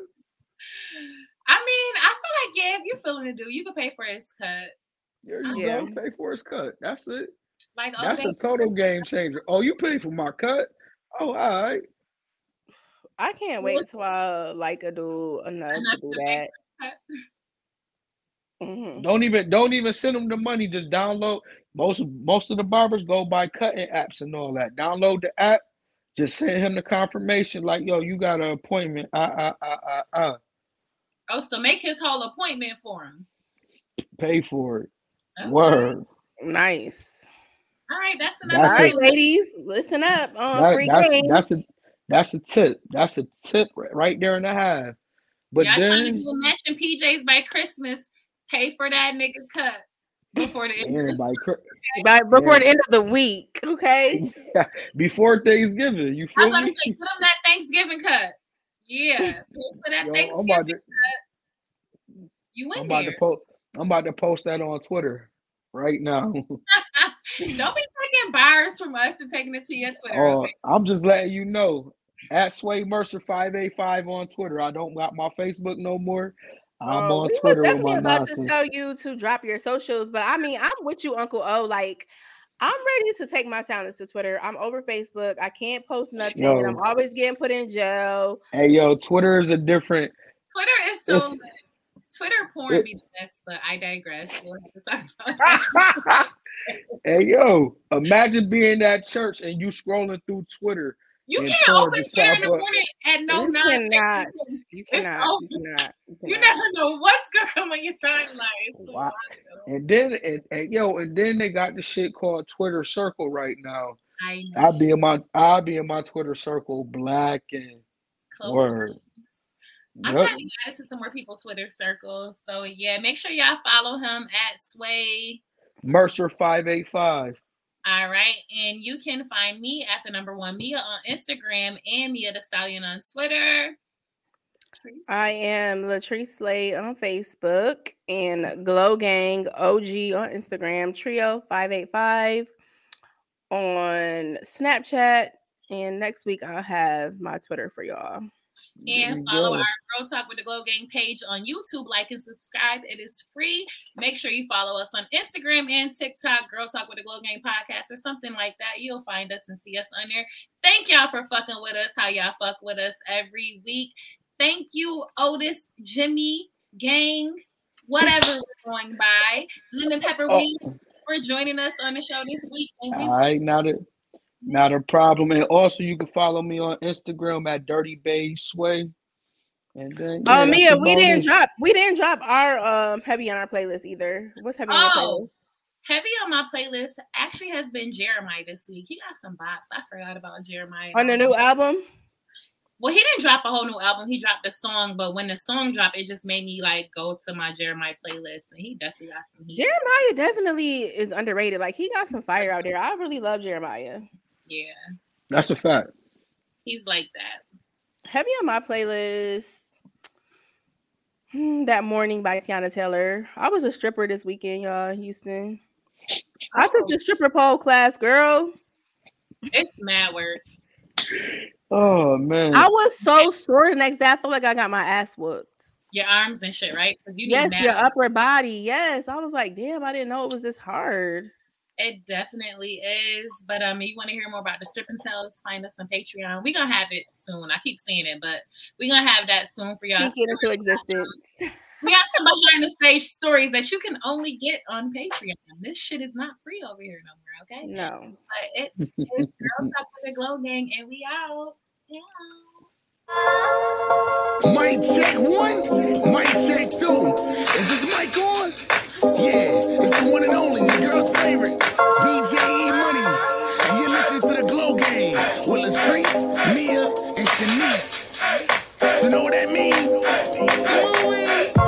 I mean, I feel like yeah, if you're feeling the dude, you can pay for his cut. There you Yeah. go. Pay for his cut. That's it. Like oh, That's a babe, total game changer. Oh, you pay for my cut? Oh, all right. I can't wait till I like a dude enough to do that. make cut. Mhm. Don't even don't even send them the money. Just download. Most most of the barbers go by cutting apps and all that. Download the app. Just send him the confirmation, like, yo, you got an appointment. Uh uh uh uh uh. Oh, so make his whole appointment for him. Pay for it. Okay. Word. Nice. All right, that's another That's right, it. ladies, listen up. On That- free that's game. that's a that's a tip. That's a tip right- right there and a half. But Y'all trying to then do matching PJs by Christmas. Pay for that nigga cut before the end of the By, before Yeah. the end of the week. Okay. before Thanksgiving, you Feel I was feel about to say, get him that Thanksgiving cut. Yeah, pay for that Yo, I'm Thanksgiving. about to You I'm in about to post I'm about to post that on Twitter right now. Don't be taking bars from us and taking it to your Twitter. Oh, okay? I'm just letting you know. At Sway Mercer 585 on Twitter. I don't got my Facebook no more. I'm Oh, on we was Twitter with definitely my about to nonsense. tell you to drop your socials, but I mean, I'm with you, Uncle O. Like, I'm ready to take my talents to Twitter. I'm over Facebook. I can't post nothing. Yo. I'm always getting put in jail. Hey yo, Twitter is a different Twitter is so It's- lit. Twitter porn it- be the best, but I digress. We'll have to talk about that. hey yo, imagine being at church and you scrolling through Twitter. You can't porn open Twitter in the morning at no you nonsense. cannot. You It's cannot. over. You cannot. You cannot. never know what's gonna come on your timeline. Wow. And then and, and yo, and then they got the shit called Twitter Circle right now. I know. I'll be in my I'll be in my Twitter circle black and Close word. Friends. I'm Yep. trying to get added to some more people Twitter circles. So yeah, make sure y'all follow him at Sway. Mercer 585. All right. And you can find me at the number one Mia on Instagram and Mia the Stallion on Twitter. I am Latrice Slade on Facebook and Glow Gang OG on Instagram, Trio 585 on Snapchat. And next week I'll have my Twitter for y'all. And follow our Girl Talk with the Glow Gang page on YouTube. Like and subscribe. It is free. Make sure you follow us on Instagram and TikTok, Girl Talk with the Glow Gang podcast or something like that. You'll find us and see us on there. Thank y'all for fucking with us. How y'all fuck with us every week. Thank you, Otis, Jimmie, Gang, whatever we're going by. Lemon Pepper Oh. Weed for joining us on the show this week. And we All right, not a not a problem. And also you can follow me on Instagram at Dirty Bay Sway. And then yeah, Oh, that's Mia, we didn't drop we didn't drop our um heavy on our playlist either. What's heavy on your Oh. playlist? Heavy on my playlist actually has been Jeremiah this week. He got some bops. I forgot about Jeremiah. On the new album? Well, he didn't drop a whole new album. He dropped a song, but when the song dropped, it just made me like go to my Jeremiah playlist, and he definitely got some heat. Jeremiah definitely is underrated. Like he got some fire out there. I really love Jeremiah. Yeah, That's a fact. he's like that. Heavy on my playlist. Hmm, that morning by Teyana Taylor. I was a stripper this weekend, y'all, Houston. I took the stripper pole class, girl. It's mad work. Oh man. I was so sore the next day. I felt like I got my ass whooped. Your arms and shit, right? Because you need Yes, mad- your upper body. Yes. I was like, damn, I didn't know it was this hard. It definitely is. But um, you want to hear more about the strip and tells, find us on Patreon. We're gonna have it soon. I keep saying it, but we're gonna have that soon for y'all. Speak it into existence. We have some behind the stage stories that you can only get on Patreon. This shit is not free over here no more, okay? No. But it is Girls Talk with the Glow Gang, and we out. Yeah. Mic check one, mic check two. Is this mic on? Yeah, it's the one and only, your girl's favorite, DJ E Money. And you're listening to the Glow Gang with Latrice, Mia, and Shenise. So know what that means? Move it.